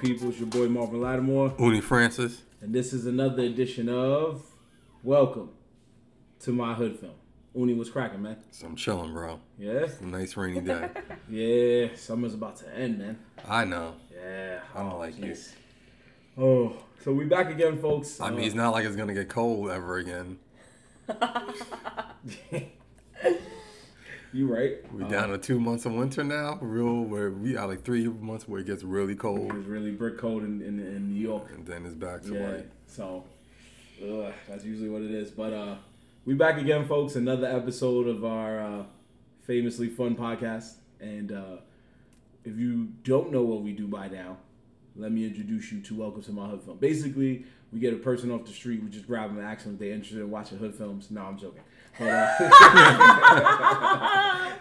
people? It's your boy Marvin Lattimore, Uni Francis. and this is another edition of Welcome to My Hood Film. Uni, what's cracking, man? So I'm chilling, bro. Yeah? Nice rainy day. Yeah, summer's about to end, man. I know. Yeah. I don't like jeez. Oh, so we back again, folks. I mean, Uh, it's not like it's gonna get cold ever again. you right. We're Uh, down to two months of winter now. Real, where we are like three months where it gets really cold, It's really brick cold in, in, in New York. and then it's back to Yeah. like So, ugh, that's usually what it is. But uh, we back again, folks. Another episode of our uh, famously fun podcast. And uh, if you don't know what we do by now, let me introduce you to Welcome to My Hood Film. Basically, we get a person off the street, we just grab them and ask them if they're interested in watching hood films. No, I'm joking. But, uh,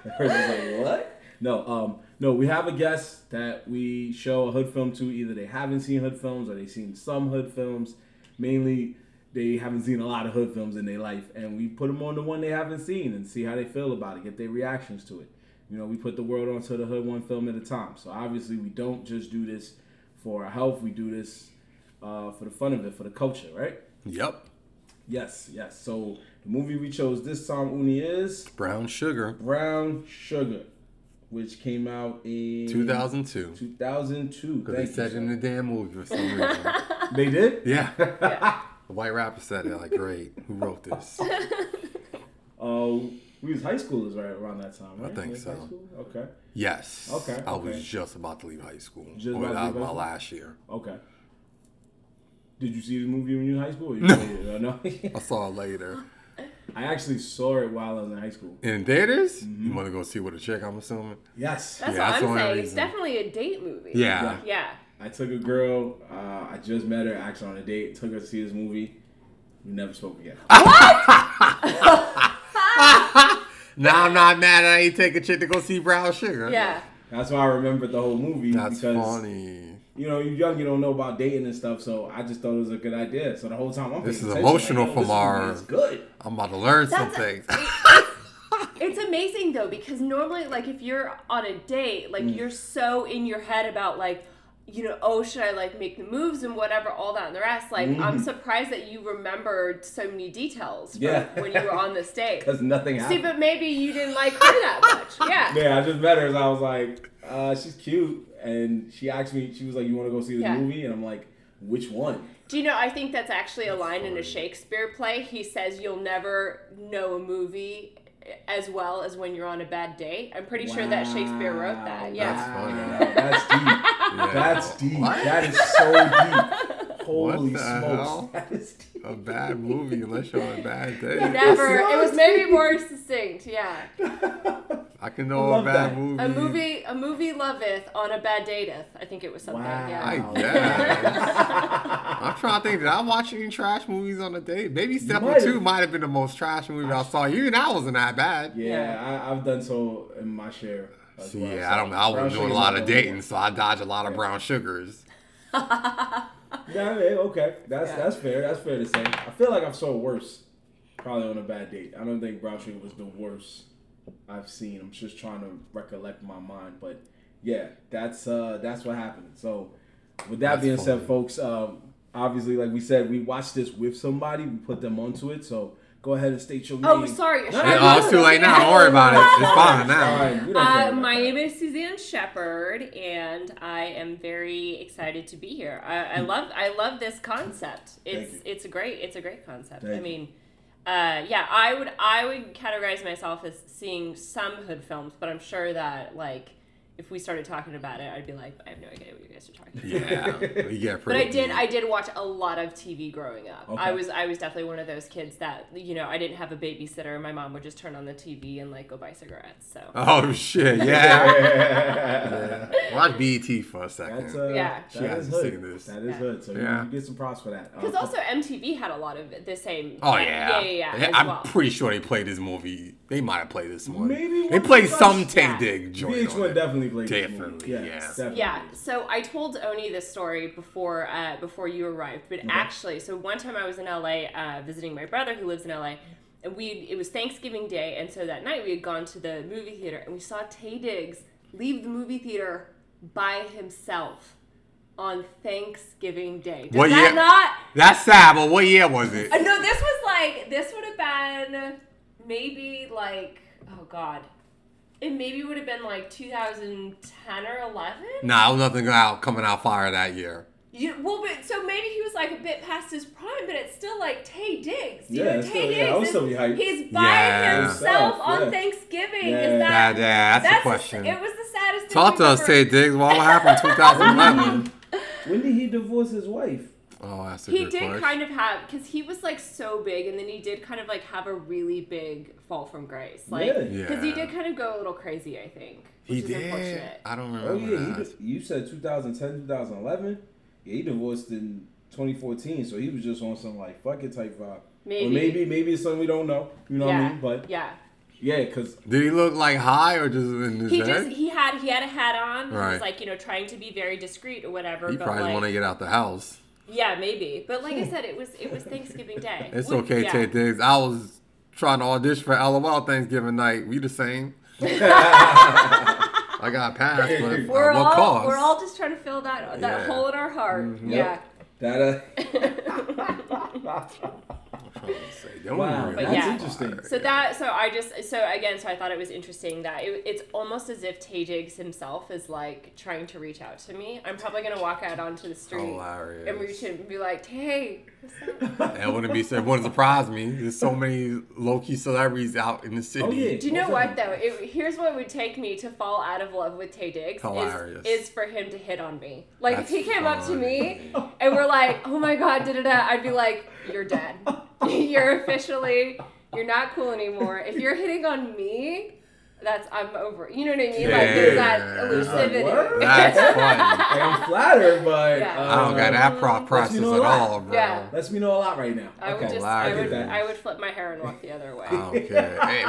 the person's like, what? No, um, no, we have a guest that we show a hood film to. Either they haven't seen hood films or they've seen some hood films. Mainly, they haven't seen a lot of hood films in their life, and we put them on the one they haven't seen and see how they feel about it, get their reactions to it. You know, we put the world onto the hood one film at a time. So obviously, we don't just do this for our health. We do this uh, for the fun of it, for the culture, right? yep, Yes, yes. So the movie we chose this time, Uni, is brown sugar, Brown Sugar, which came out in 2002. 2002. Because they Thank said it in the damn movie for some reason. They did? yeah. The white rapper said it. Like, great. Who wrote this? Oh, we was high schoolers right around that time, right? think We was so. high school? Okay, Yes. Okay, I okay. was just about to leave high school. Just or about to that leave was high my school? last year. okay. Did you see the movie when you were in high school? Or you No. it? Uh, no. I saw it later. I actually saw it while I was in high school. In theaters? Mm-hmm. You want to go see with a chick, I'm assuming? Yes. That's Yeah, that's what I'm only saying. It's definitely a date movie. Yeah. Yeah. I took a girl. Uh, I just met her actually on a date. Took her to see this movie. We never spoke again. Now I'm not mad I ain't take a chick to go see Brown Sugar. Yeah. That's why I remembered the whole movie That's because funny. You know you're young, you don't know about dating and stuff. So I just thought it was a good idea. So the whole time I'm This paying is attention, emotional like, yo, from this movie our- is good. I'm about to learn some That's- things. It's amazing though because normally like if you're on a date, like Mm. you're so in your head about like you know, oh, should I like make the moves and whatever, all that and the rest. Like, I'm surprised that you remembered so many details from Yeah. when you were on this date. Because nothing See, happened. but maybe you didn't like her that much. Yeah. Yeah, I just met her and I was like, uh, she's cute. And she asked me, she was like, you want to go see the Yeah. movie? And I'm like, which one? Do you know? I think that's actually a line in a Shakespeare play. He says, "You'll never know a movie as well as when you're on a bad date." I'm pretty sure that Shakespeare wrote that. Yeah. That's funny. Wow, That's deep. Yeah. That's deep. What? That is so deep. Holy smokes. hell? That is deep. A bad movie unless you're on a bad day. Never. It was maybe more succinct. Yeah. I can know a bad that. movie. A movie. A movie loveth on a bad dateth. I think it was something. I Wow. guess. I'm trying to think. Did I watch any trash movies on a date? Maybe Step might Two have. might have been the most trash movie I saw. Even that wasn't that bad. Yeah, Yeah. I, I've done so in my share. As well. Yeah, I don't. I wasn't doing a lot of dating, so I dodge a lot of brown sugars. Yeah, yeah, okay. That's Yeah. that's fair. That's fair to say. I feel like I've saw worse, probably on a bad date. I don't think Brown Sugar was the worst I've seen. I'm just trying to recollect my mind, but yeah, that's uh that's what happened. So, with that That's being said, folks, um, obviously, like we said, we watched this with somebody. We put them onto it. So go ahead and state your name. Oh, sorry. No, no, I no, oh, do it's too late now. Don't worry about it. It's fine now. Fine, we don't care Uh, my name is Suzanne Shepard, and I am very excited to be here. I, I love I love this concept. It's it's a great it's a great concept. Thank I you. mean, uh, yeah, I would I would categorize myself as seeing some hood films, but I'm sure that like if we started talking about it, I'd be like, I have no idea what you guys are talking about. Yeah, you get But. I did. I did watch a lot of TV growing up. Okay. I was. I was definitely one of those kids that you know. I didn't have a babysitter. My mom would just turn on the TV and like go buy cigarettes. So Oh shit! Yeah. Yeah. yeah. Watch BET for a second. That's uh, Yeah. She that is hasn't hood. seen this. That is Yeah. hood. So Yeah. you, you get some props for that. because Uh, also MTV had a lot of the same. Oh yeah. Yeah, yeah, yeah. as I'm well. pretty sure they played this movie. They might have played this one. Maybe they played of some us- Taye Yeah. Dig joint. VH1 it. definitely played this. Definitely, Yes, yeah. definitely. Yeah, so I told Oni this story before uh, before you arrived, but actually, so one time I was in LA uh, visiting my brother who lives in LA, and we it was Thanksgiving Day, and so that night we had gone to the movie theater and we saw Taye Diggs leave the movie theater by himself on Thanksgiving Day. Does What that year- not? That's sad, but what year was it? Uh, no, this was like this would have been maybe like oh god, it maybe would have been like 2010 or 11. Nah, it was nothing out coming out fire that year. You, well, but so maybe he was like a bit past his prime, but it's still like Taye Diggs. You Yeah, know, it's Taye still- yeah, I would Diggs. still is- hyped. He's by Yeah. himself Himself, on. Thanksgiving. Yeah. Is that? Yeah, yeah, that's the question. it was the saddest. Talk we've to us, Taye Diggs. What happened in 2011? When did he divorce his wife? Oh, that's a He good did question. kind of have because he was like so big, and then he did kind of like have a really big fall from grace, like Yeah. because he Yeah. did kind of go a little crazy. I think. Which He is did. Unfortunate. I don't remember. Oh remember yeah, he that. di- you said 2010, 2011. Yeah, he divorced in 2014, so he was just on some like fuck it type vibe. Maybe. Or maybe maybe it's something we don't know. You know yeah. what I mean? But yeah. yeah, because Did he look like high or just in his He head? just he had he had a hat on. He Right. was like you know trying to be very discreet or whatever. he but probably like, want to get out the house. Yeah, maybe. But like I said, it was it was Thanksgiving Day. It's Would- okay, yeah. Taye Diggs. I was trying to audition for LOL Thanksgiving night. We the same. I got passed, but at We're what all cost? we're all just trying to fill that that Yeah. Mm-hmm. hole in our heart. Yep. that uh, I'm trying to say, don't Wow, worry But yeah. interesting. So that so I just so again so I thought it was interesting that it, it's almost as if Taye Diggs himself is like trying to reach out to me. I'm probably gonna walk out onto the street Hilarious. and reach him and be like, Taye, what's? That wouldn't be. It wouldn't surprise me. There's so many low key celebrities out in the city. Oh, yeah. Do you know what though? It, here's what would take me to fall out of love with Taye Diggs Hilarious. is, is for him to hit on me. Like That's if he came up to me and we're like, "Oh my god, da da da," I'd be like, "You're dead. you're officially, you're not cool anymore. If you're hitting on me." That's I'm over. You know what I mean? Like there's that Yeah. elusivity. What? That's funny. Like, I'm flattered, but Yeah. uh, I don't got that prop Lets process me know at all, bro. Yeah. Lets me know a lot right now. I would okay. just, I Hilarious. would, Get that. I would flip my hair and walk the other way. Okay. Hey,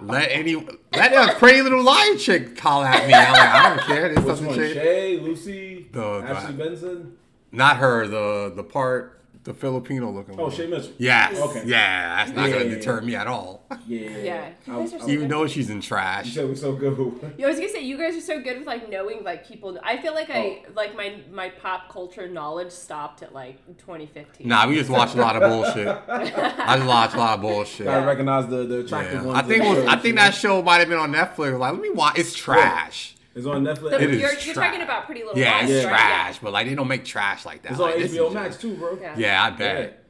let any let a pretty little lion chick call at me. I'm like, I don't care. There's Which something one? shade. Shay, Lucy, The- Ashley the- Benson. Not her. The the part the Filipino looking. Oh, one. Shay Mitchell. Yes. Oh, okay. Yeah, that's not Yeah, gonna yeah, deter yeah. me at all. Yeah. Yeah. You I was, guys are I so was, Even good. though she's in you trash. said we're so good. Yeah, I was gonna say you guys are so good with like knowing like people. I feel like I Oh. like my my pop culture knowledge stopped at like 2015. Nah, we just watch a lot of bullshit. I just watch a lot of bullshit. Gotta recognize the the attractive Yeah. ones. I think it in the was, I think that show might have been on Netflix. Like, let me watch. It's trash. It's on Netflix. The- It is you're, you're trash. talking about Pretty Little Yeah, Lies, it's right? trash, but like they don't make trash like that. It's on Like, this HBO is Max just- too, bro. Yeah. Yeah, I bet.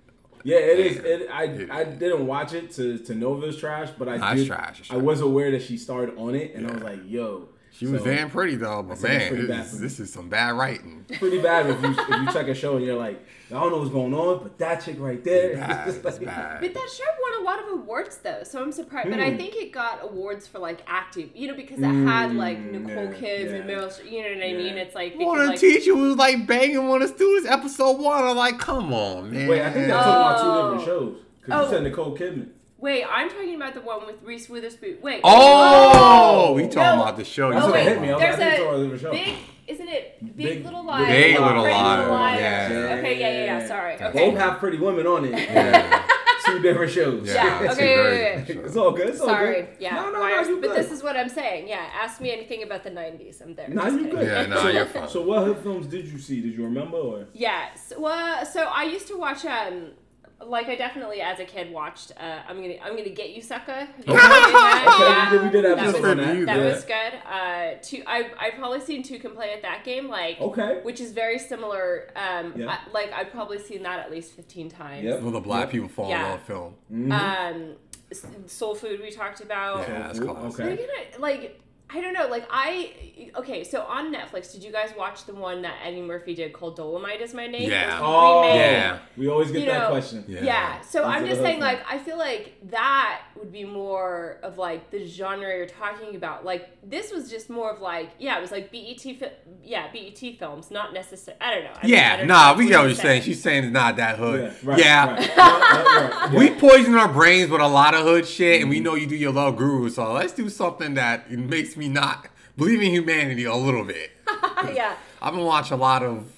Yeah, it is. Yeah. It, I It I didn't watch it to to know if it was trash, but I Nah, it's did. trash, it's I was aware that she starred on it, and I was like, "Yo." She was So, damn pretty though, but man, this, is- this is some bad writing. Pretty bad if you if you check a show and you're like, I don't know what's going on, but that chick right there. Bad. it's It's like- bad. But that show won a lot of awards though, so I'm surprised. But I Hmm. think it got awards for like acting, you know, because it had like Mm, Nicole yeah, Kidman and. Meryl. Streep, You know what I Yeah. mean? It's like they One could, of like, the teacher was like banging one of the students. Episode one, I'm like, come on, man. Wait, I think they're talking about two Oh. different shows. Because Oh. you said Nicole Kidman. Wait, I'm talking about the one with Reese Witherspoon. Wait. Oh, we talking No. about the show. That's Oh, wait. hit me. I was There's a a. Big, isn't it? Big, Big- Little Lies. Big or Little Pretty Lies, Liars. yeah. Okay, yeah, yeah, yeah. Sorry. Okay. Both have pretty women on it. Yeah. two different shows. Yeah, Yeah, it's okay, a very yeah, yeah, it's all good. It's all Sorry. good. Yeah. No, no, Why no, are- you but good. this is what I'm saying. Yeah. Ask me anything about the 90s. I'm there. Nah, you kidding. good. Yeah, nah, so, you're fine. So what films did you see? Did you remember or? Yes. Well, so I used to watch um like I definitely as a kid watched uh I'm going to I'm going to get you sucker. Have Okay. seen that? We did, That was- that. That was good. Uh two I I've probably seen two can play at that game like Okay. which is very similar um Yeah. I, like I've probably seen that at least 15 times. Yep. Well, the black Yep. people fall in Yeah. love film. Mhm. Um Soul Food we talked about. Yeah, that's cool. Okay. gonna like I don't know, like I okay, so on Netflix, did you guys watch the one that Eddie Murphy did called Dolomite is my name? Yeah. Oh, remade. Yeah. We always get You that know, question. Yeah. Yeah. So These I'm just saying, like, I feel like that would be more of like the genre you're talking about. Like, this was just more of like, yeah, it was like BET, fi- yeah, BET films, not necessarily. I don't know. I mean, Yeah, don't nah, know we get what you're to saying. She's saying it's not that hood. Yeah. Right, yeah. right. Right, right, We yeah. poison our brains with a lot of hood shit, Mm-hmm. and we know you do your love guru. So let's do something that makes me not believe in humanity a little bit. yeah. I've been watching a lot of,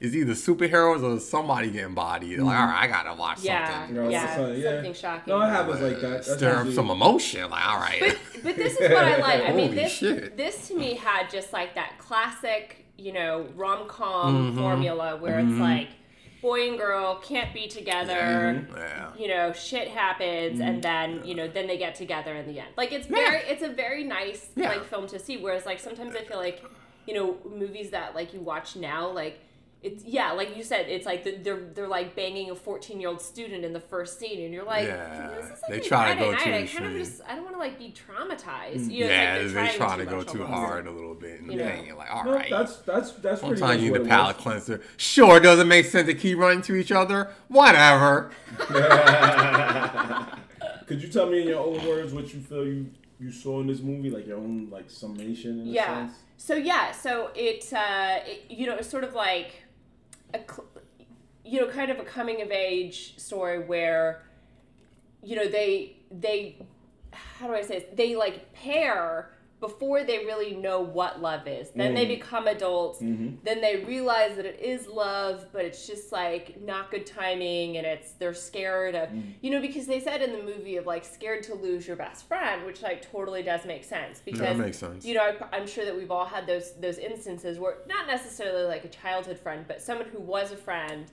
it's either superheroes or somebody getting bodied. Like, all right, I gotta watch Yeah, something. You know, yeah, so, yeah. something shocking. No, it happens like that. That's Stir up some emotion. Like, all right. But but this is what I like. I mean, this shit. this to me had just like that classic, you know, rom com Mm-hmm. formula where it's like boy and girl can't be together. Mm-hmm. yeah. You know, shit happens, and mm-hmm. then you know, then they get together in the end. Like it's very, it's a very nice Yeah. like film to see. Whereas like sometimes I feel like, you know, movies that like you watch now, like it's yeah, like you said, it's like the- they're they're like banging a fourteen year old student in the first scene, and you're like, Yeah. this is like They a try to go night. too I kind of extreme. just I don't want to like be traumatized. You know, yeah, it's they like try they're trying to go too hard a little bit and You know. dang it. Like, all No, right. that's that's that's pretty Sometimes you much need what a palate was. cleanser. Sure, doesn't make sense to keep running to each other. Whatever. Could you tell me in your own words what you feel you you saw in this movie, like your own like summation in a Yeah. sense? So yeah, so it, uh, it you know it's sort of like a you know kind of a coming of age story where you know they they how do I say this? They like pair before they really know what love is. Then they mm. become adults. Mm-hmm. Then they realize that it is love, but it's just like not good timing, and it's they're scared of mm. you know because they said in the movie of like scared to lose your best friend, which like totally does make sense because makes sense. you know I, I'm sure that we've all had those those instances where not necessarily like a childhood friend, but someone who was a friend,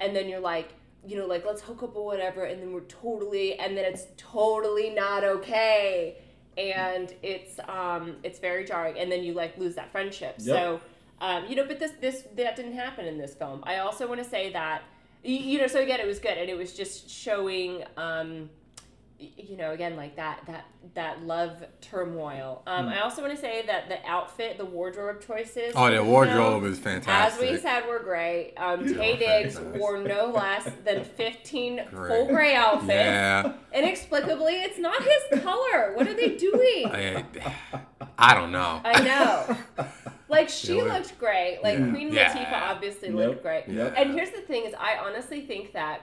and then you're like you know like let's hook up or whatever, and then we're totally and then it's totally not okay and it's um it's very jarring. And then you like lose that friendship. So um you know but this this that didn't happen in this film. I also want to say that you, you know so again it was good. And it was just showing um you know again like that that that love turmoil um i also want to say that the outfit the wardrobe choices Oh, the the wardrobe film, is fantastic as we said, were great. Um, Taye very Diggs nice. wore no less than 15 Great. full gray outfits. Yeah. Inexplicably, it's not his color. What are they doing? I, I don't know. I know. Like she Yeah, looked great. Like yeah. Queen Yeah. Latifah obviously Yep. looked great. Yep. And here's the thing: is I honestly think that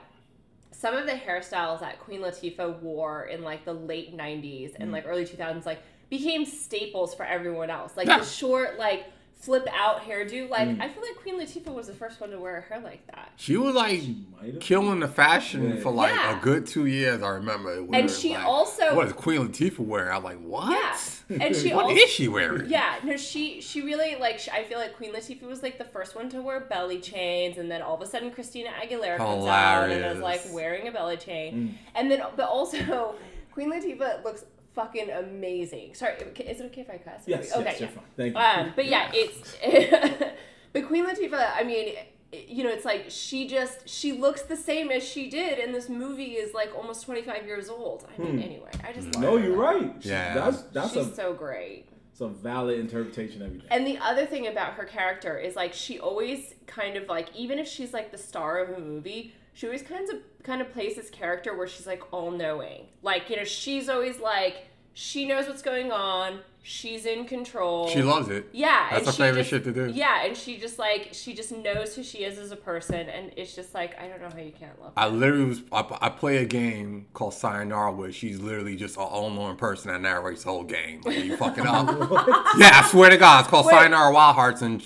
some of the hairstyles that Queen Latifah wore in like the late '90s and mm. like early 2000s like became staples for everyone else. Like Yeah. the short like flip out hairdo. Like mm. I feel like Queen Latifah was the first one to wear a hair like that. She was like Might have. killing the fashion Yeah. for like Yeah. a good two years. I remember. We And she like, also- What is Queen Latifah wearing? I'm like, what? Yeah. And she What also is she wearing? Yeah, no, she she really like. sh I feel like Queen Latifah was like the first one to wear belly chains, and then all of a sudden Christina Aguilera comes out and is like wearing a belly chain, mm. and then but also Queen Latifah looks fucking amazing. Sorry, is it okay if I cuss? Yes, Okay. yes, you're yeah. fine. Thank you. Um, but yeah, it's but Queen Latifah. I mean, you know, it's like she just she looks the same as she did, and this movie is like almost twenty five years old. I mean, anyway, I just love Hmm. no, her. you're right. She- Yeah. That's that's She's a so great. It's a valid interpretation of everything. And the other thing about her character is like she always kind of like even if she's like the star of a movie, she always kind of kind of plays this character where she's like all knowing. Like, you know, she's always like she knows what's going on, she's in control. She loves it. Yeah, That's and her favorite just- shit to do. Yeah, and she just like she just knows who she is as a person, and it's just like I don't know how you can't love. Her. I literally was. I, I play a game called Sayonara where she's literally just an all-knowing person that narrates the whole game. Like, you fuck it up. yeah, I swear to God, it's called Wait. Sayonara Wild Hearts, and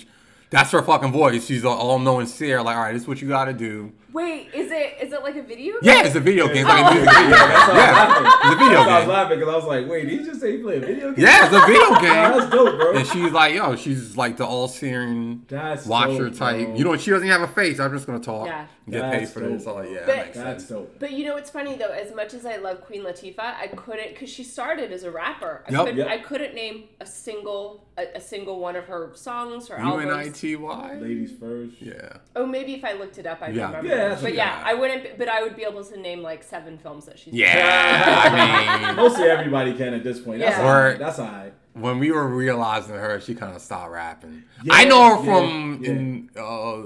that's her fucking voice. She's an all-knowing seer. Like, all right, this is what you got to do. Wait, is it is it like a video? game? Yeah, it's a video game. It's like a Oh. music video. That's why I was Yeah, laughing. it's a video game. I was laughing because I was like, wait, did he just say he played a video game? Yeah, it's a video Oh, game. that's dope, bro. And she's like, yo, she's like the all-seeing That's watcher dope, type. bro. You know, she doesn't even have a face. I'm just gonna talk. Yeah. and Get paid That's for this. dope. So, yeah, But- that makes That's sense. dope. But you know what's funny though? As much as I love Queen Latifah, I couldn't because she started as a rapper. I, Yep. couldn't, Yep. I couldn't name a single a, a single one of her songs or albums. U-N-I-T-Y? Ladies first. Yeah. Oh, maybe if I looked it up, I'd Yeah. remember. Yeah, that's but yeah, I wouldn't. But I would be able to name like seven films that she's. Yeah. I mean, Mostly everybody can at this point. That's Yeah. all right. That's all right. when we were realizing her, she kind of stopped rapping. Yeah, I know her from yeah. in uh,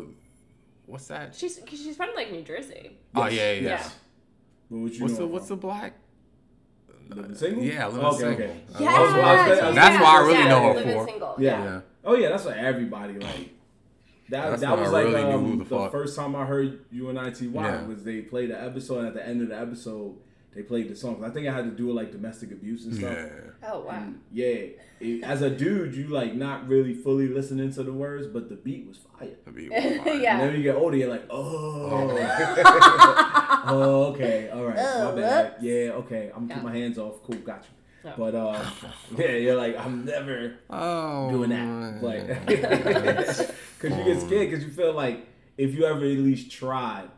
what's that? She's 'cause she's from like New Jersey. Oh yeah, yeah. Yeah. But what you What's know the what's the black? Living single? Oh, Yeah, living okay, single. Okay. Yeah, I was- I was- I was- That's why I really yeah, know her for. Single. Yeah. Yeah. Oh yeah, that's what everybody like. That, That's that was I like really um, the, the first time I heard UNITY Yeah. was they played the episode and at the end of the episode they played the songs. I think I had to do with like domestic abuse and stuff. Yeah. Oh wow. And yeah, it- as a dude, you like not really fully listening to the words, but the beat was fire. That'd be fine. Yeah. And then you get older, you're like, oh, oh, okay, all right, Oh, my bad. whoops. Yeah, okay, I'm gonna keep my hands off. Cool, got you. Yeah. But uh, yeah, you're like, I'm never Oh, doing that, like, because you get scared because you feel like if you ever at least tried.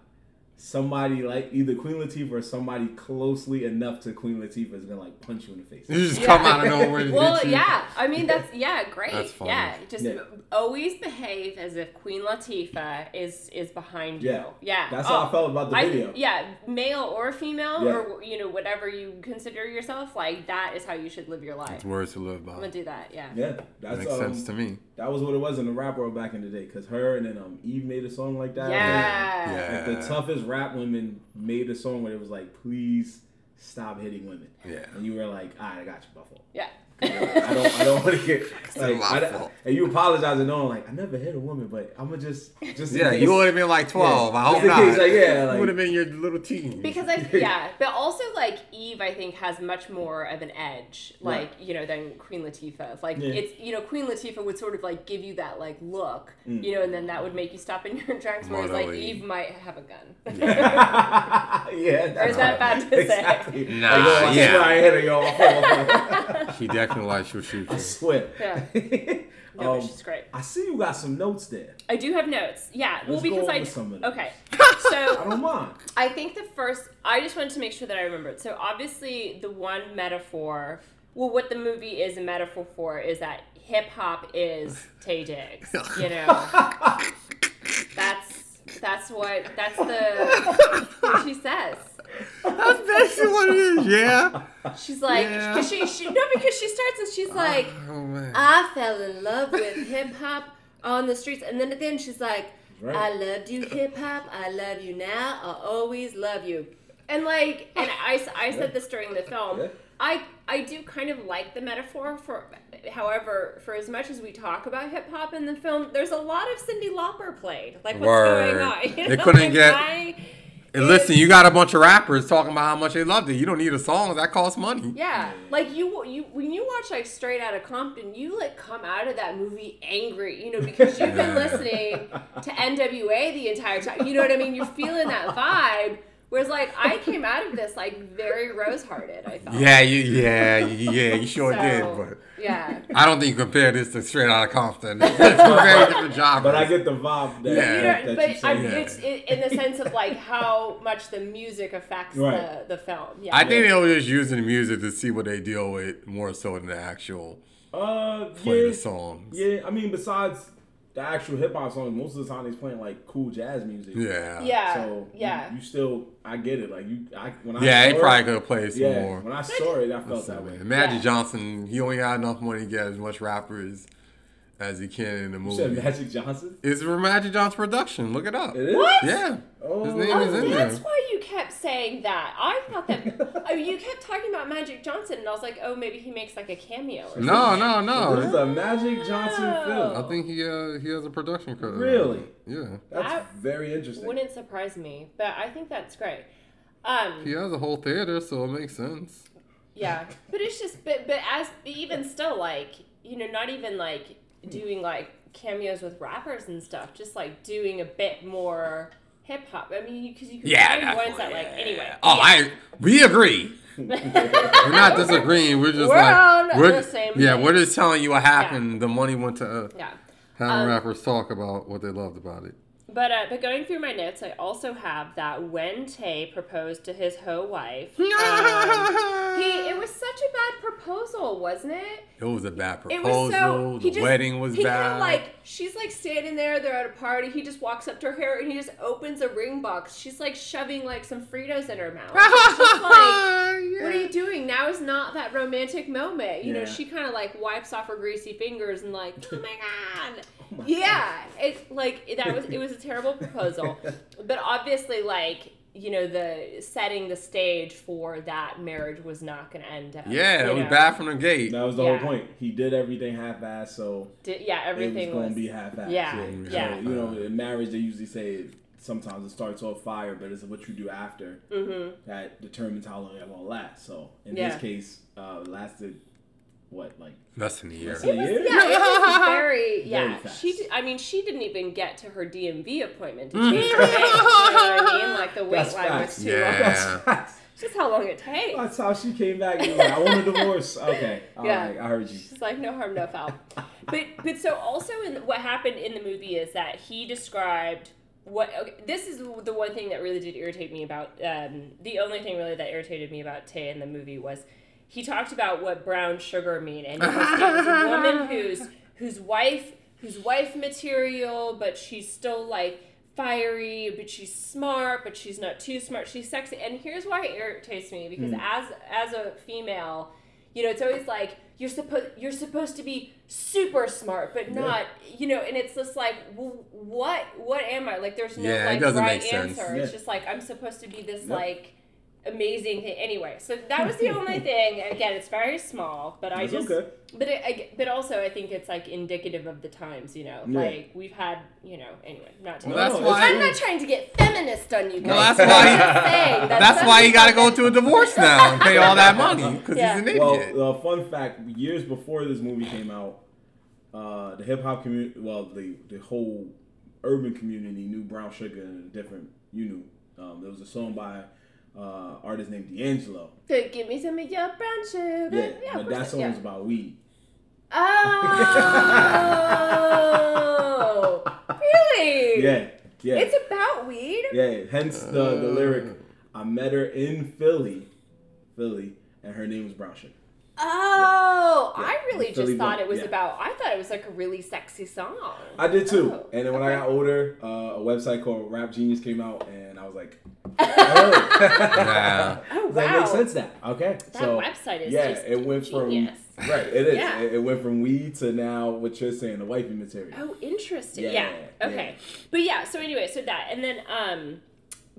Somebody like either Queen Latifah or somebody closely enough to Queen Latifah is gonna like punch you in the face. You just Yeah. come out of nowhere. and Well, hit you. yeah. I mean, that's yeah, great. That's funny. Yeah, just Yeah. always behave as if Queen Latifah is is behind Yeah. you. Yeah, That's how I Oh, felt about the I- video. yeah, male or female, Yeah. or you know whatever you consider yourself, like that is how you should live your life. It's words to live by. I'm gonna do that. Yeah. Yeah, that's Makes um, sense to me. That was what it was in the rap world back in the day. Cause her and then um Eve made a song like that. Yeah. Yeah. Like the toughest rap women made a song where it was like, please stop hitting women. Yeah. And you were like, all right, I got you, Buffalo. Yeah. I don't, I don't want to get like, my I, fault. and you apologizing, knowing like I never hit a woman, but I'm gonna just, just Yeah, you would have been like 12. Yeah. I hope not. like, yeah, like- would have been your little teen. Because I yeah, but also like Eve, I think has much more of an edge, like Right. you know, than Queen Latifah. Like Yeah. it's you know, Queen Latifah would sort of like give you that like look, Mm. you know, and then that would make you stop in your tracks. Whereas like Eve might have a gun. yeah, that's is that bad to say? exactly. Nah, Like, I yeah. swear I hit her, yo. I she definitely likes your shoot. I swear. Yeah. No, Um, she's great. I see you got some notes there. I do have notes. Yeah, well Let's go because I over some of them. okay. I So don't mind. I think the first, I just wanted to make sure that I remembered. So obviously, the one metaphor, well, what the movie is a metaphor for is that hip hop is Taye Diggs. You know, that's that's what that's the what she says. That's basically what it is. Yeah. She's like, Yeah. cause she, she no, because she starts and she's like, Oh, oh man. I fell in love with hip hop on the streets, and then at the end she's like, Right. I loved you, hip hop. I love you now. I'll always love you. And like, and I, I said this during the film. Yeah. I I do kind of like the metaphor for, however, for as much as we talk about hip hop in the film, there's a lot of Cyndi Lauper played. Like what's Word. going on? You They couldn't like, get- And listen, you got a bunch of rappers talking about how much they loved it. You don't need a song that costs money. Yeah, like you, you when you watch like Straight Outta Compton, you like come out of that movie angry, you know, because you've been listening to NWA the entire time. You know what I mean? You're feeling that vibe. Whereas like I came out of this like very rose hearted. I thought. Yeah, you, yeah, yeah, you sure So, did. But Yeah. I don't think you compare this to Straight Outta Compton. They're two very different genres. But I get the vibe that, Yeah. You know, that, that but you I, say. Yeah. it's it, in the sense of like how much the music affects Right. the, the film. Yeah. I think they were just using the music to see what they deal with more so than the actual Uh, play yeah, the songs. yeah. I mean, besides the actual hip hop songs, most of the time he's playing like cool jazz music. Yeah. Yeah. So yeah. you, you still, I get it. Like you, I when I Yeah, saw they probably could have played some yeah. more. When I saw it, I felt So, that way. man, Magic Yeah. Johnson, he only got enough money to get as much rappers as he can in the You said movie. Magic Johnson. It's from Magic Johnson production. Look it up. It is. What? Yeah. Oh, His name Oh, is in that's there. why you kept saying that. I thought that oh, you kept talking about Magic Johnson, and I was like, oh, maybe he makes like a cameo. Or No, something. no, This is a Magic Johnson Oh. film. I think he uh, he has a production credit. Really? Yeah. That's That very interesting. Wouldn't surprise me, but I think that's great. Um, He has a whole theater, so it makes sense. yeah, but it's just, but but as even still, like you know, not even like doing like cameos with rappers and stuff, just like doing a bit more hip hop. I mean, because you can Yeah. find ones that like anyway. Oh, yeah. I we agree. We're not disagreeing. We're just We're like on we're the same yeah. page. We're just telling you what happened. The money went to uh, yeah. having Um, rappers talk about what they loved about it. But uh, but going through my notes, I also have that when Taye proposed to his ho wife, um, he it was such a bad proposal, wasn't it? It was a bad It proposal. was so. the just, wedding was he bad. Like she's like standing there. They're at a party. He just walks up to her and he just opens a ring box. She's like shoving like some Fritos in her mouth. Like, what are you doing? Now is not that romantic moment. You know, she kind of like wipes off her greasy fingers and like, oh my god. Oh my yeah, It's like that was it was a terrible proposal, but obviously like you know the setting the stage for that marriage was not going to end up. Yeah, you it was know. bad from the gate. That was the Yeah. whole point. He did everything half-assed, so Di- yeah, it everything was going to be half-assed. Yeah, So, yeah. you know, in marriage they usually say sometimes it starts off fire, but it's what you do after that determines how long it will last. So in Mm-hmm. Yeah. this case, uh, it lasted what like Less than a year. less than a year? Yeah, it was very yeah. Very fast. she, did, I mean, she didn't even get to her DMV appointment to change. You know what I mean? Like the wait That's line facts. was too Yeah. long. That's just how long it takes. That's how she came back. like, I want a divorce. Okay, all Yeah. right, I heard you. She's like, no harm, no foul. But but so also in what happened in the movie is that he described what okay, this is the one thing that really did irritate me about um, the only thing really that irritated me about Taye in the movie was he talked about what brown sugar mean and it was, it was a woman who's whose wife whose wife material but she's still like fiery but she's smart but she's not too smart she's sexy. And here's why it irritates me because hmm. as as a female you know it's always like you're supposed you're supposed to be super smart but not you know and it's just like well, what what am i? Like there's no Yeah, like right make sense. answer. It's just like i'm supposed to be this Yep. like amazing thing anyway so that was the only thing again it's very small but i It's just okay. but it, I, but also I think it's like indicative of the times, you know. Yeah. Like we've had, you know. Anyway, not to. Well, that's why. I'm not trying to get feminist on you guys. Well, that's why- just saying that That's why you got to go to a divorce now and pay all that money because Yeah. he's an idiot. Well, uh, fun fact: years before this movie came out, uh, the hip hop community, well, the the whole urban community knew Brown Sugar and a different. You knew um, there was a song by uh, artist named D'Angelo. To give me some of your brown sugar. Yeah, Yeah, but of that course, song yeah. was about weed. Oh, really? Yeah, yeah, It's about weed. yeah. Hence the the lyric. I met her in Philly, Philly, and her name was Brown Sugar. Oh, Yeah. I really just Philly thought Blunt, it was yeah. about. I thought it was like a really sexy song. I did too. Oh, and then when I got older, uh, a website called Rap Genius came out, and I was like, oh. Yeah. Oh wow. That makes sense now. Okay. That so website is yeah, just it went from genius. right. It is. Yeah. It, it went from weed to now what you're saying, the wifey material. Oh, interesting. Yeah, Yeah. Okay. But yeah. So anyway, so that and then um,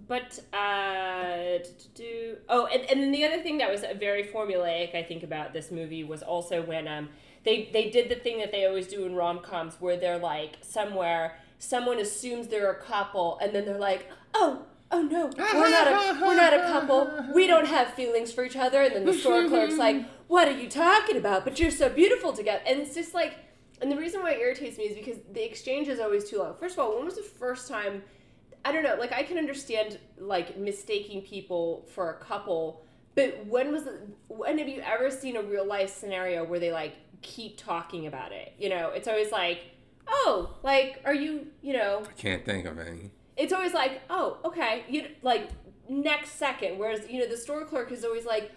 but uh, do oh, and, and the other thing that was very formulaic, I think, about this movie was also when um they they did the thing that they always do in rom coms where they're like somewhere someone assumes they're a couple and then they're like oh. Oh no, we're not a we're not a couple. We don't have feelings for each other. And then the store clerk's like, "What are you talking about? But you're so beautiful together." And it's just like, and the reason why it irritates me is because the exchange is always too long. First of all, when was the first time? I don't know. Like I can understand like mistaking people for a couple, but when was the, when have you ever seen a real life scenario where they like keep talking about it? You know, it's always like, oh, like are you, you know, I Can't think of any. it's always like, oh, okay, you like next second. Whereas you know the store clerk is always like,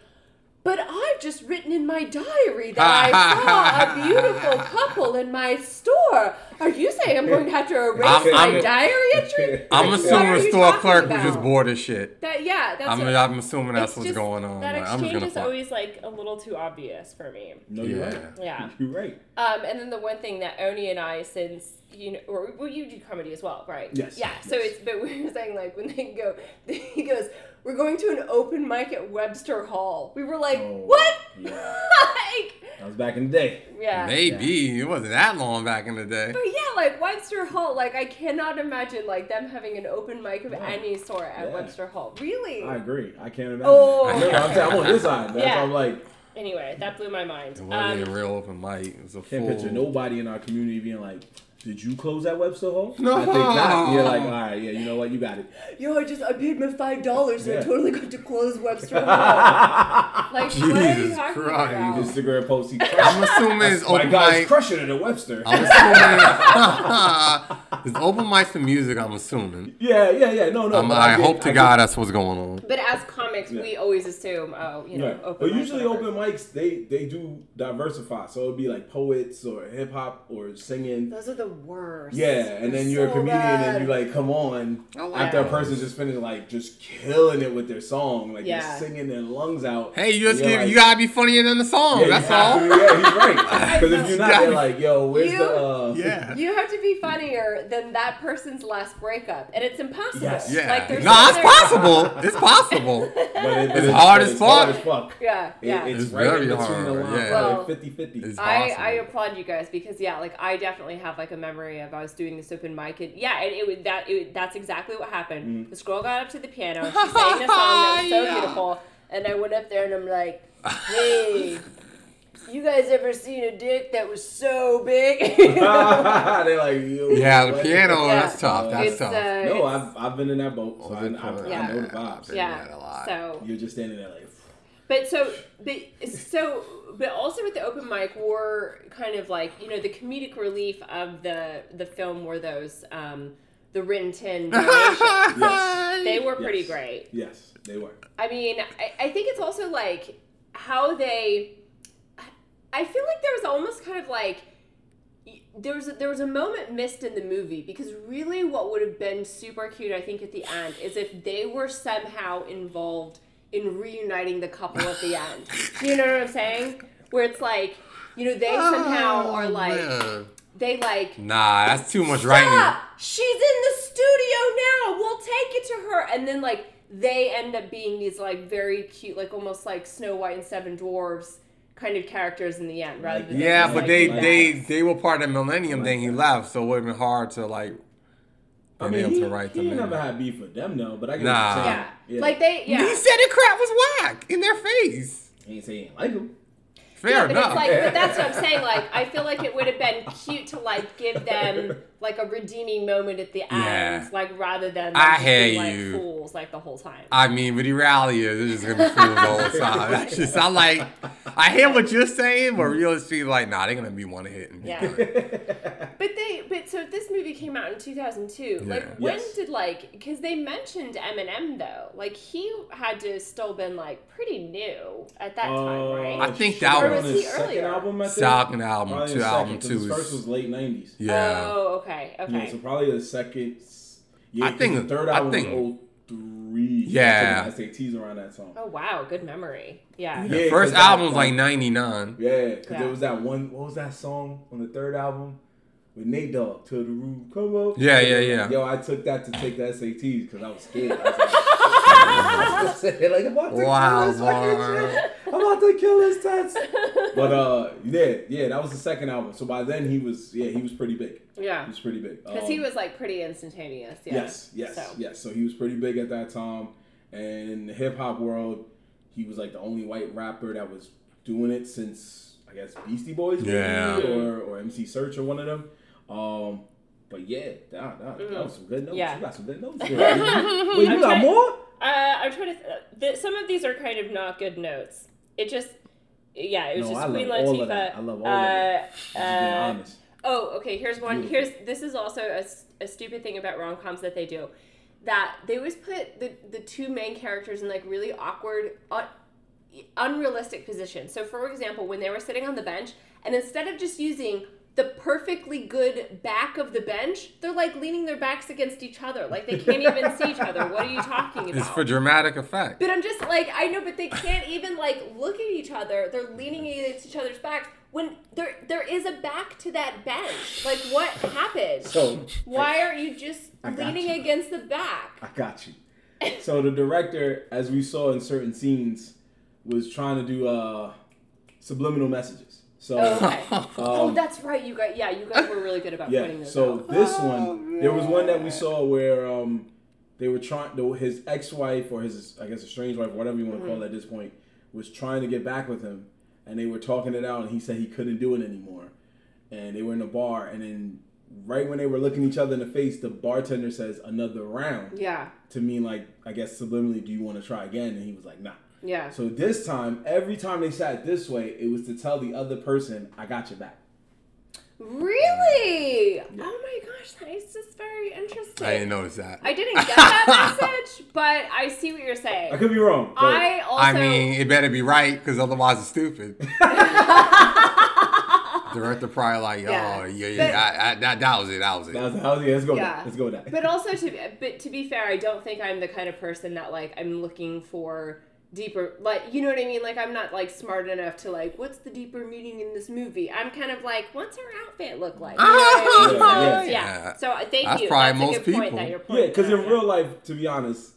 but I've just written in my diary that I saw a beautiful couple in my store. Are you saying I'm going to have to erase I'm- my I'm- diary entry? I'm What assuming are the store talking clerk was just bored as shit. That yeah, that's I'm, what, I'm assuming that's it's what's just- going on. That Like, I'm just exchange is fuck. always like a little too obvious for me. No, you're Yeah. right. Yeah. You're right. Um, and then the one thing that Oni and I, since you know, or well, you do comedy as well, right? Yes. Yeah. So Yes. it's, but we were saying like when they go, he goes, "We're going to an open mic at Webster Hall." We were like, Oh, "What?" Yeah. like, That was back in the day. yeah. Maybe it wasn't that long back in the day. But yeah, like Webster Hall, like I cannot imagine like them having an open mic of Yeah. any sort at Yeah. Webster Hall. Really? I agree. I can't imagine. Oh. that. Remember, I'm, saying, I'm on this side. That's Yeah. I'm like, Anyway, that blew my mind. It wasn't Um, a real open mic. It was a can't full. picture nobody in our community being like, "Did you close that Webster Hall?" No. I think not. You're like, all right, yeah, you know what, you got it. Yo, I just I paid my five dollars and I Yeah. totally got to close Webster Hall. like, what are you Jesus talking Christ. about? Instagram post he I'm assuming it's My open guy's mic. crushing it at Webster. I'm assuming it's open mic to music. I'm assuming. yeah, yeah, yeah. No, no. Um, but I get- hope to I God get- that's what's going on. But as comics, Yeah. we always assume, oh, you know, Right. open. But mic, usually whatever. open mics they they do diversify. So it'd be like poets or hip hop or singing. Those are the worst. Yeah, and then They're you're a comedian bad. and you like come on I like after a those. person just finished like just killing it with their song, like Yeah. they're singing their lungs out. Hey, you just you're give, like, you gotta be funnier than the song. yeah, that's all. to- yeah, he's right. Because if you're not, Yeah. they're like, yo, where's You- the uh Yeah. You have to be funnier than that person's last breakup, and it's impossible. Yes. Yeah. Like, there's no, it's other- possible. It's possible. it- It's it- hard but as it's hard as fuck. Yeah, It- yeah. it's, It's right very in between hard, the line, yeah. Well, like 50-50. I. I applaud you guys because yeah, like I definitely have like a memory of I was doing this open mic and yeah, and it would that. It, that's exactly what happened. Mm-hmm. This girl got up to the piano, she sang a song that was so Yeah. beautiful, and I went up there and I'm like, hey. You guys ever seen a dick that was so big? They're like, yo, Yeah, the piano, Yeah. that's tough. That's it's, tough. uh, No, I've, I've been in that boat, so I, I, I, Yeah. know the vibes. yeah. a lot. So You're just standing there like, But so, but so, but also with the open mic were kind of like you know the comedic relief of the the film were those um, the Rin Tin yes, they were pretty Yes. great. yes, they were. I mean, I, I think it's also like how they. I feel like there was almost kind of like there was a, there was a moment missed in the movie because really what would have been super cute I think at the end is if they were somehow involved in reuniting the couple at the end. you know what I'm saying? Where it's like you know they somehow oh, are like Oh, Man. they like Nah, that's too much Stop! writing. She's in the studio now. We'll take it to her. And then like they end up being these like very cute, like almost like Snow White and Seven Dwarves kind of characters in the end, rather than Yeah, but like, they the they they were part of the Millennium thing. He left, so it would have been hard to like I been mean, able he, to write he them. ain't in. never had beef with them, though. But I get Nah. what you're yeah. like they yeah. He said the crap was whack in their face. He ain't saying he like him. Fair yeah, but enough. it's like, but that's what I'm saying. Like, I feel like it would have been cute to like give them like a redeeming moment at the end, like rather than like, I just hear being, like you. fools like the whole time. I mean, but the reality is, it's just gonna be fools the whole time. That's just, I like, I hear what you're saying, but mm-hmm. realistically, like, nah, they're gonna be one hit. and Yeah. But they, but so this movie came out in 2002. Like, when Yes. did like? Because they mentioned Eminem though. Like, he had to still been like pretty new at that time, oh, right? I think shit, that on was- his Or he second earlier? album, I think. Second album, Probably two album two His first was late '90s. Yeah. Oh, okay, okay. okay. Yeah, so probably the second. Yeah, I think- the third I album think- was 03. Yeah. I took my SATs around that song. oh wow, good memory. Yeah. Yeah. The 'cause first album was like '99. Yeah, because Yeah. there was that one. What was that song on the third album with Nate Dogg? To the roof, come up. Yeah, yeah, yeah. Yo, I took that to take the SATs because I was scared. I was like, like, I'm about to Wow, kill this fucking shit. I'm about to kill this test. But uh, yeah, yeah, that was the second album. So by then he was, yeah, he was pretty big. Yeah. He was pretty big. Because he Um, was like pretty instantaneous. Yeah. Yes, yes, So. yes. So he was pretty big at that time, and in the hip hop world, he was like the only white rapper that was doing it since I guess Beastie Boys, Yeah. or or MC Serch or one of them. Um, but yeah, that, that, that was some good notes. Yeah. You got some good notes. There. Wait, you I'm got more? Uh, I'm trying to. Th- th- some of these are kind of not good notes. It just. Yeah, it was No, just I Queen Latifah. I love all uh, of that. Just being uh, honest. Oh, okay. Here's one. Beautiful. Here's this is also a stupid thing about rom coms that they do, that they always put the the two main characters in like really awkward, un, unrealistic positions. So, for example, when they were sitting on the bench, and instead of just using the perfectly good back of the bench, they're like leaning their backs against each other, like they can't even see each other. What are you talking about? It's for dramatic effect. But I'm just like I know, but they can't even like look at each other. They're leaning against each other's backs when there there is a back to that bench. Like what happened? So Why are you just leaning you. against the back? I got you. So the director, as we saw in certain scenes, was trying to do uh, subliminal messages. So Oh, okay. oh, um, that's right. You guys, yeah, you guys were really good about yeah. pointing those So out. this Oh, one, there was one that we saw where um, they were trying. His ex-wife or his, I guess, estranged wife, whatever you want to call it at this point, was trying to get back with him, and they were talking it out, and he said he couldn't do it anymore, and they were in a bar, and then right when they were looking each other in the face, the bartender says another round Yeah, to mean like I guess subliminally, do you want to try again? And he was like, nah. Yeah. So this time, every time they sat this way, it was to tell the other person, I got your back. Really? Oh my gosh, that is just very interesting. I didn't notice that. I didn't get that message, but I see what you're saying. I could be wrong. I also. I mean, it better be right because otherwise it's stupid. Director probably like, oh Yeah. yeah, yeah, But- I, I, that, that was it, that was it. that was, that was, yeah, let's go with Yeah. that. Let's go with that. But also to but to be fair, I don't think I'm the kind of person that like I'm looking for deeper like you know what I mean? Like I'm not like smart enough to like what's the deeper meaning in this movie? I'm kind of like what's her outfit look like? You know what I mean? Yeah, So, yeah. yeah. So uh, thank That's you. probably That's most a good point people. that you're yeah, because out, in real life, to be honest,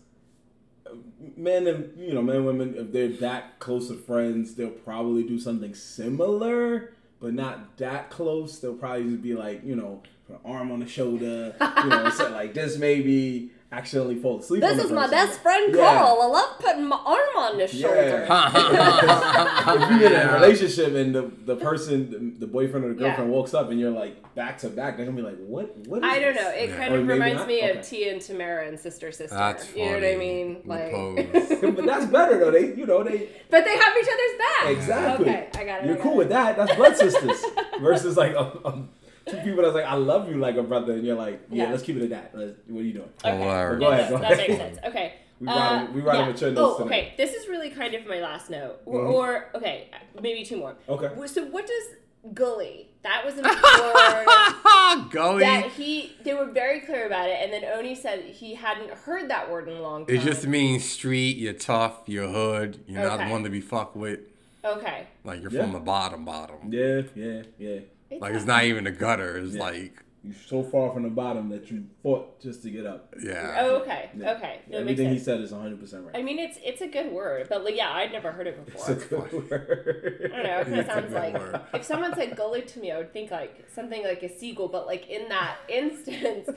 men and you know men and women if they're that close of friends they'll probably do something similar but not that close they'll probably just be like you know put an arm on the shoulder you know something like this maybe accidentally fall asleep on This the is my best friend Yeah. I love putting my arm on his shoulder. if you're in a relationship and the, the person the boyfriend or the Yeah. girlfriend walks up and you're like back to back they're gonna be like what what is I don't this? know. It Yeah. kind Or of reminds not? me of Tia and Tamera and Sister Sister. That's you know what I mean? Like, Repose. but that's better though they you know they but they have each other's back. Exactly. Okay, I got it. You're got cool it. with that. That's blood sisters. Versus like um, um, two people that's like, I love you like a brother, and you're like, yeah, Yeah. let's keep it at that. Let's, what are you doing? Okay. Hilarious. Go ahead, No, go that ahead. makes sense. Okay. We riding- we riding with your notes Oh, tonight. okay. This is really kind of my last note, or, Mhm. or okay, maybe two more. Okay. So what does gully? That was a word Gully. that he. They were very clear about it, and then Oni said he hadn't heard that word in a long time. It just means street, you're tough, you're hood, you're not Okay. one to be fucked with. okay. Like you're Yeah. from the bottom bottom. Yeah, yeah, yeah. Like it's not even a gutter. It's Yeah. like You're so far from the bottom that you fought just to get up. yeah. Oh, okay. Yeah. Okay. No, it makes Everything he said is 100 percent right. I mean, it's it's a good word, but like, yeah, I'd never heard it before. It's a before. good word. I don't know. It kind of a sounds good like word. if someone said gully to me, I would think like something like a seagull, but like in that instance,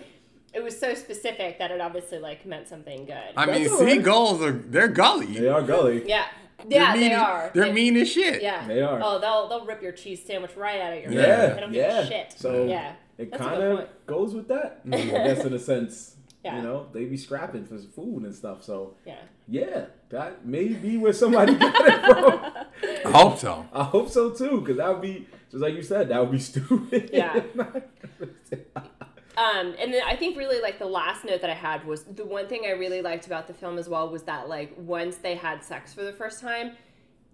it was so specific that it obviously like meant something good. I mean, That's all right. seagulls are they're gully. They are gully. yeah, They're yeah, mean, they are. They're They- mean as shit. Yeah, They are. Oh, they'll they'll rip your cheese sandwich right out of your Yeah, mouth. They don't yeah. shit. So yeah, it That's a kind of goes with that. Mm-hmm. I guess in a sense, Yeah. you know, they be scrapping for food and stuff. So yeah. yeah, that may be where somebody got it from. I hope so. I hope so too, because that would be just like you said, that would be stupid. Yeah. Um, and then I think really like the last note that I had was the one thing I really liked about the film as well was that like once they had sex for the first time,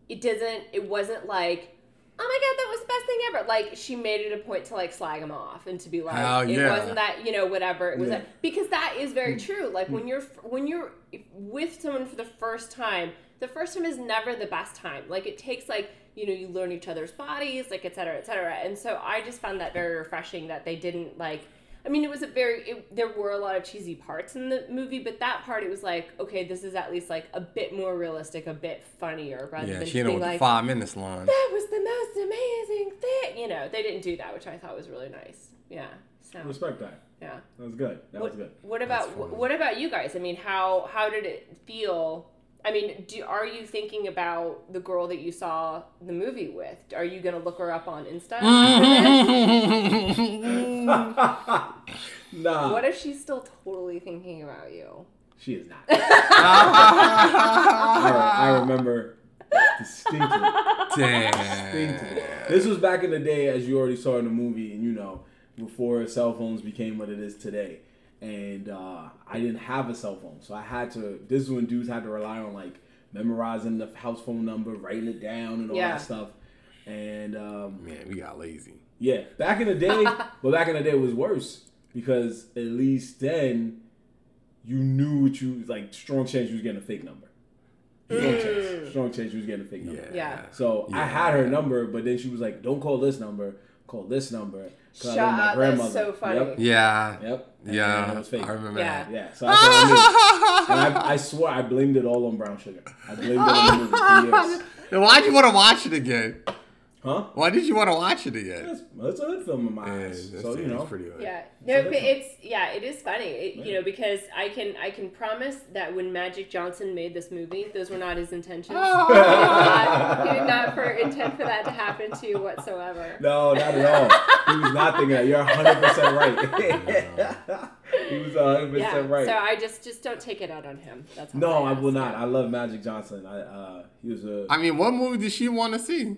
it doesn't it wasn't like oh my god that was the best thing ever. Like she made it a point to like slag him off and to be like Hell it wasn't that you know whatever it was Yeah. that, because that is very true. Like when you're when you're with someone for the first time the first time is never the best time. Like it takes like you know you learn each other's bodies like et cetera et cetera. And so i just found that very refreshing that they didn't like i mean it was a very it, there were a lot of cheesy parts in the movie but that part it was like okay this is at least like a bit more realistic a bit funnier rather Yeah, than she know being like five minutes long. that was the most amazing thing you know they didn't do that which i thought was really nice yeah so Respect that. yeah That was good. That what, was good. what about what about you guys? I mean, how how did it feel? I mean, do are you thinking about the girl that you saw the movie with? Are you gonna look her up on Insta? Mm-hmm. nah, what if she's still totally thinking about you? she is not. I, I remember distinctly. distinctly. Damn. This was back in the day, as you already saw in the movie, and you know, before cell phones became what it is today. And uh, I didn't have a cell phone, so I had to. This is when dudes had to rely on like memorizing the house phone number, writing it down, and all Yeah. that stuff. And um, Man, we got lazy. yeah, back in the day, but back in the day it was worse because at least then you knew what you like. Strong chance you was getting a fake number. Strong chance. Strong chance you was getting a fake number. Yeah. Yeah. So I had her number, but then she was like, "Don't call this number. Call this number." 'cause I Shut know my up, that's grandmother. so funny. Yep. Yeah. Yep. And Yeah. it was fake. I remember Yeah. that. Yeah. So that's what I knew. And I, I swore I blamed it all on brown sugar. I blamed it on the movie for years. Then why'd you want to watch it again? Huh? Why did you want to watch it again? It's, it's a hood film in my Yeah, eyes. that's- So you that's know. pretty good. Yeah. It's No, a but it's yeah, it is funny. It, you know, because I can I can promise that when Magic Johnson made this movie, those were not his intentions. he, did not, he did not for intend for that to happen to you whatsoever. No, not at all. He was not thinking that. You're 100 percent right. he was 100 Yeah. percent right. So I just just don't take it out on him. That's no, I ask. will not. I love Magic Johnson. I uh, he was a I mean, what movie did she want to see?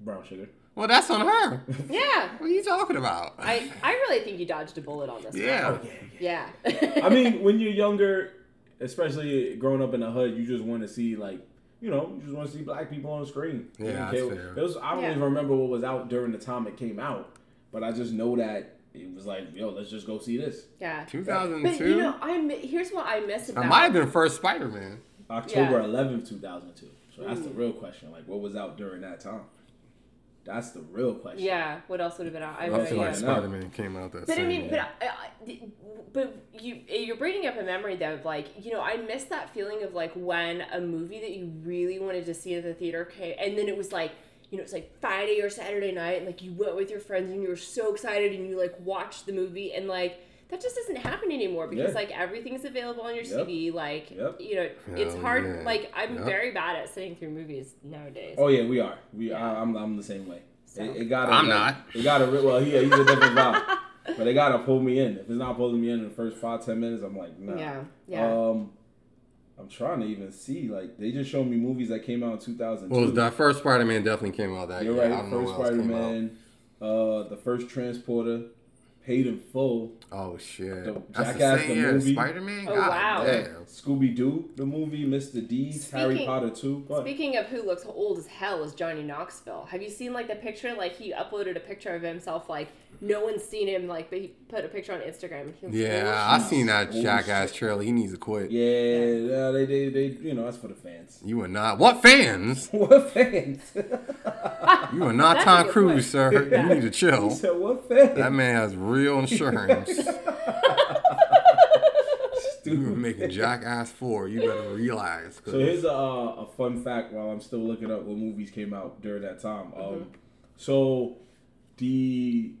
Brown sugar. Well, that's on her. Yeah. What are you talking about? I, I really think you dodged a bullet on this. yeah. Oh yeah, yeah. Yeah. I mean, when you're younger, especially growing up in the hood, you just want to see like, you know, you just want to see black people on the screen. Yeah, don't that's fair. It was, I don't Yeah. even remember what was out during the time it came out, but I just know that it was like, yo, let's just go see this. yeah. 2002. But you know, I here's what I miss about that might have been first Spider Man. October Yeah. 11th, 2002. So that's the real question. Like, what was out during that time? That's the real question. Yeah. What else would have been out? I, I feel yeah. like Spider Man came out that But same I mean, year. but I, I, but you you're bringing up a memory though of like you know I miss that feeling of like when a movie that you really wanted to see at the theater came and then it was like you know it's like Friday or Saturday night and like you went with your friends and you were so excited and you like watched the movie and like that just doesn't happen anymore because Yeah. like everything's available on your Yep. TV like Yep. you know it's Hell hard yeah. like I'm Yep. very bad at sitting through movies nowadays. Oh yeah, we are. We Yeah. I, I'm I'm the same way. So. It, it gotta. I'm like, not. It gotta. Well, he, he's a different vibe. But they gotta pull me in. If it's not pulling me in in the first five ten minutes, I'm like, nah. Yeah, yeah. Um, I'm trying to even see. Like they just showed me movies that came out in 2002. well, that first Spider Man definitely came out that You're year. I right. don't First what Spider-Man. uh, the first Transporter, Paid in Full, Oh shit! The That's Jackass, the same the movie. Spider Man. Oh, wow. Damn. Scooby Doo, the movie, Mr. Deeds, Harry Potter 2. Speaking of who looks old as hell is Johnny Knoxville. Have you seen like the picture? Like he uploaded a picture of himself. Like no one's seen him. Like but he put a picture on Instagram. He looks Yeah, old I seen that Holy Jackass trailer. He needs to quit. Yeah, yeah, they, they, they, you know, that's for the fans. You are not. What fans? what fans? You are not That's Tom Cruise, point. sir. Yeah. You need to he chill. said, what fans? That man has real insurance. you were Stupid. making Jackass 4. You better realize. 'cause- So here's a, a fun fact while I'm still looking up what movies came out during that time. Mm-hmm. Um, so the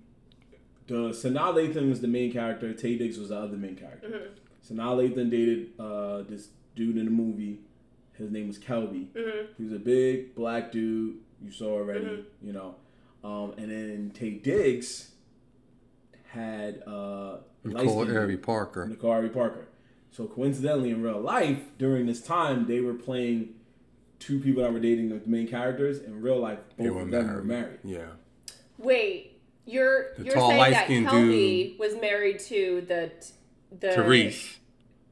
the Sanaa Lathan was the main character. Taye Diggs was the other main character. Mm-hmm. Sanaa Lathan dated uh, this dude in the movie. His name was Kelby. Mhm. He was a big black dude. You saw already, Mm-hmm. you know. Um, and then Taye Diggs had uh, Nicole light-skinned Ari. Parker. Nicole Ari Parker. So coincidentally, in real life, during this time, they were playing two people that were dating the main characters. In real life, both They of them married. were married. Yeah. Wait, you're The you're tall, saying that light-skinned Kelby was married to the the Therese.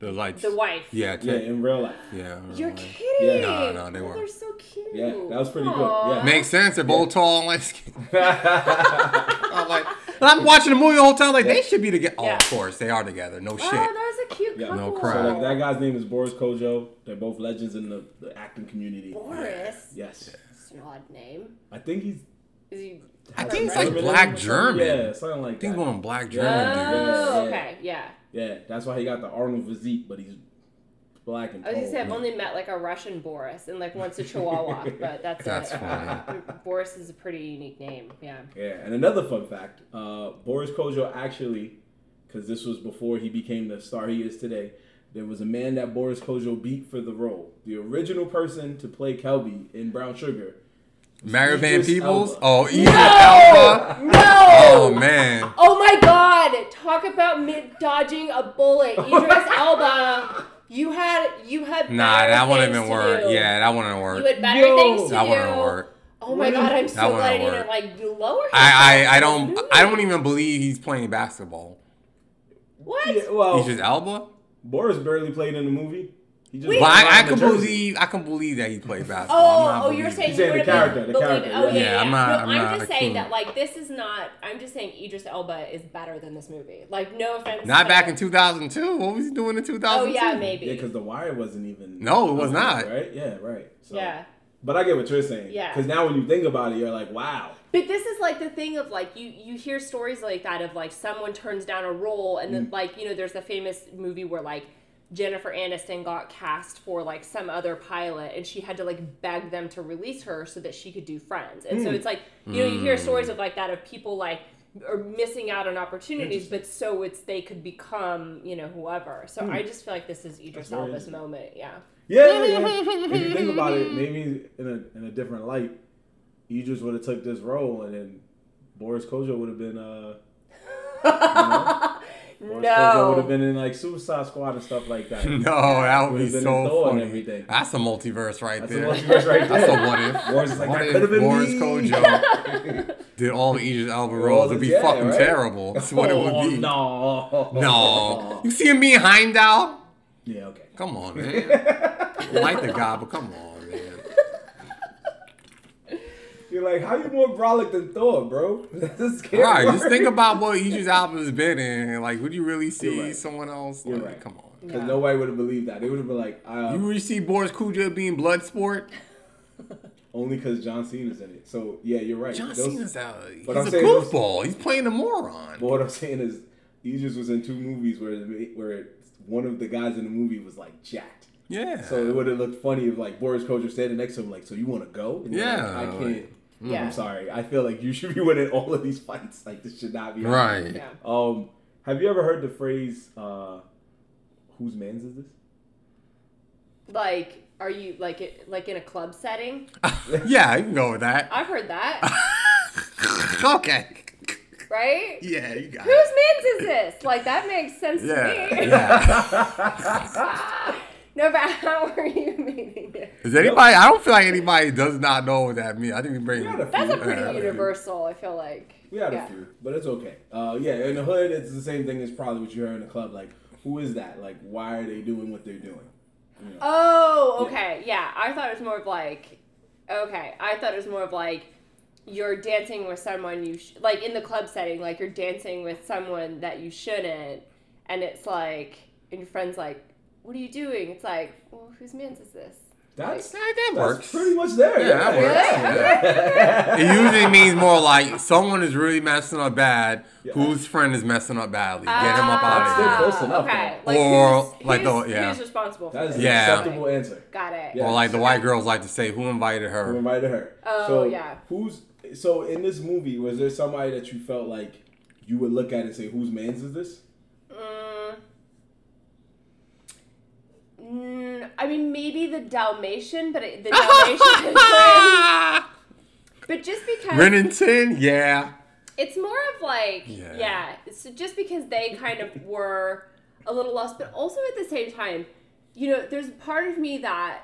The lights. the wife. Yeah. Yeah, in real life. yeah. You're right. kidding. Yeah. No, no, they oh, weren't. They're so cute. Yeah, that was pretty good. Yeah. Makes sense. They're both tall and light skinned. I'm like, and I'm watching the movie the whole time. Like they should be together. Oh, of course they are together. No shit. Oh, shit. that was a cute Yeah. couple. No So like, that guy's name is Boris Kodjoe. They're both legends in the, the acting community. Boris. Yes. It's an odd name. I think he's. Is he? I think it's like black. German. Yeah, something like I think that. one black German. Oh, Yeah. okay, yeah. Yeah, that's why he got the Arnold physique, but he's black and I was gonna say I've only met like a Russian Boris and like once a Chihuahua, but that's, That's it. funny. Boris is a pretty unique name. Yeah. Yeah, and another fun fact: uh, Boris Kodjoe actually, because this was before he became the star he is today. There was a man that Boris Kodjoe beat for the role. The original person to play Kelby in Brown Sugar. Mario Van Idris Peebles. Elba. Oh, Idris Elba. No. Oh man. Oh my God! Talk about mid dodging a bullet, Idris Elba. You had you had Nah, that wouldn't things even work. do. Yeah, that wouldn't You work. had better Yo. things to That do. wouldn't work. Oh my God! I'm so wouldn't glad I didn't like lower. him I, I, I don't movie. I don't even believe he's playing basketball. What? Yeah, well, Idris Elba. Boris barely played in the movie. He just Well, I, I can jersey. believe I can believe that he played basketball. Oh, oh, you're saying saying you the would've character, the character, Oh yeah, yeah. Yeah, yeah. I'm not- no, I'm I'm not just saying that like this is not. I'm just saying Idris Elba is better than this movie. Like no offense. Not to- back in 2002. What was he doing in 2002? Oh yeah, maybe. Yeah, because The Wire wasn't even. No, it was not. Right? Yeah, right. So, yeah. But I get what you're saying. Yeah. Because now when you think about it, you're like, wow. But this is like the thing of like you you hear stories like that of like someone turns down a role and Mm. then like you know there's the famous movie where like Jennifer Aniston got cast for like some other pilot and she had to like beg them to release her so that she could do Friends. And Mm. so it's like you know you hear stories of like that of people like are missing out on opportunities but so it's they could become you know whoever. So I just feel like this is Idris Hmm. Elba's moment. Yeah. Yeah, yeah, if you think about it, maybe in a in a different light, Idris would have took this role, and then Boris Kodjoe would have been uh, Boris Kodjoe would have been in like Suicide Squad and stuff like that. No, that would be so funny. That's a multiverse right That's a there. multiverse right That's there. a what if. Is like, what that could have been Boris me. Kodjoe did all the Idris Elba roles? It'd be yeah, fucking right? terrible. That's what it Oh, would be. No, No. You see him being Heimdall? Yeah, okay. Come on, man. Like the guy, but come on, man. You're like, how you more brolic than Thor, bro? this can't Right, work. just think about what Idris Elba's been in. Like, would you really see right. someone else? You're Like, right. Come on. Because Yeah. nobody would have believed that. They would have been like, uh, You really see Boris Kodjoe being Bloodsport? only because John Cena's in it. So yeah, you're right. John Those- Cena's out. He's But a I'm saying those- goofball. He's playing a moron. But what I'm saying is, Idris was in two movies where where one of the guys in the movie was like jacked. Yeah. So it would have looked funny if like Boris Kodjoe standing next to him, like, "So you want to go?" And you're like, Yeah, I like- can't. Yeah. I'm sorry. I feel like you should be winning all of these fights. Like this should not be happening. right. Yeah. Um, have you ever heard the phrase, uh, "Whose man's is this"? Like, are you like it like in a club setting? yeah, I can go with that. I've heard that, okay. right? Yeah, you got Whose it. man's is this? Like that makes sense Yeah. to me. yeah. No, but how are you meaning it? Is anybody? I don't feel like anybody does not know what that means. I think we bring. We had a. That's a pretty we had a few. universal. I feel like. We had yeah. a few, but it's okay. Uh, yeah, in the hood, it's the same thing as probably what you heard in the club. Like, who is that? Like, why are they doing what they're doing? You know? Oh, okay. Yeah. I thought it was more of like, okay. I thought it was more of like, you're dancing with someone you sh- like in the club setting. Like you're dancing with someone that you shouldn't, and it's like, and your friend's like, "What are you doing?" It's like, well, whose man's is this? That's, That, that that's works. pretty much there. Yeah, that yeah. It usually means more like someone is really messing up bad. Yeah. Whose friend is messing up badly? Get him up out of here. Ah, close enough, Okay. Like Or, who's, like the- who's, yeah. who's responsible for That is an Yeah. acceptable answer. Got it. Yeah. Or like the white girls like to say, "Who invited Who her?" invited her? Oh, so yeah. Who's so in this movie? Was there somebody that you felt like you would look at and say, "Whose man's is this"? Mm. Mm, I mean, maybe the Dalmatian, but it, the Dalmatian is Ren. But just because Rennington, yeah. it's more of like, Yeah. yeah. so just because they kind of were a little lost, but also at the same time, you know, there's part of me that.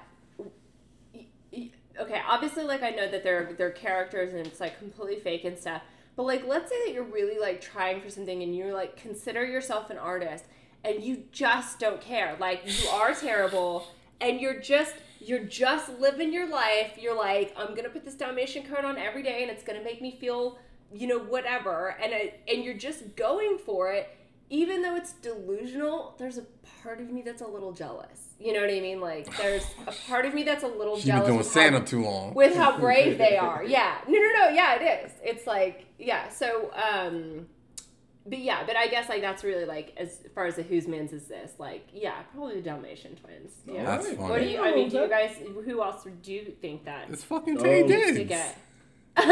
y- y- Okay, obviously, like I know that they're they're characters and it's like completely fake and stuff. But like, let's say that you're really like trying for something and you're like consider yourself an artist and you just don't care. Like you are terrible and you're just you're just living your life. You're like, I'm gonna put this Dalmatian coat on every day and it's gonna make me feel, you know, whatever. And it, and you're just going for it, even though it's delusional. There's a part of me that's a little jealous. You know what I mean? Like there's a part of me that's a little She's been doing with how- Santa too long. with how brave they are. Yeah. No, no, no. Yeah, it is. It's like, yeah. So, um, but yeah, but I guess like that's really like as far as the whose man's is this? Like, yeah, probably the Dalmatian twins. Oh, yeah. That's funny. What do you? I mean, do you guys? Who else do you think that It's fucking Oh. Taye To to Diggs. get? what?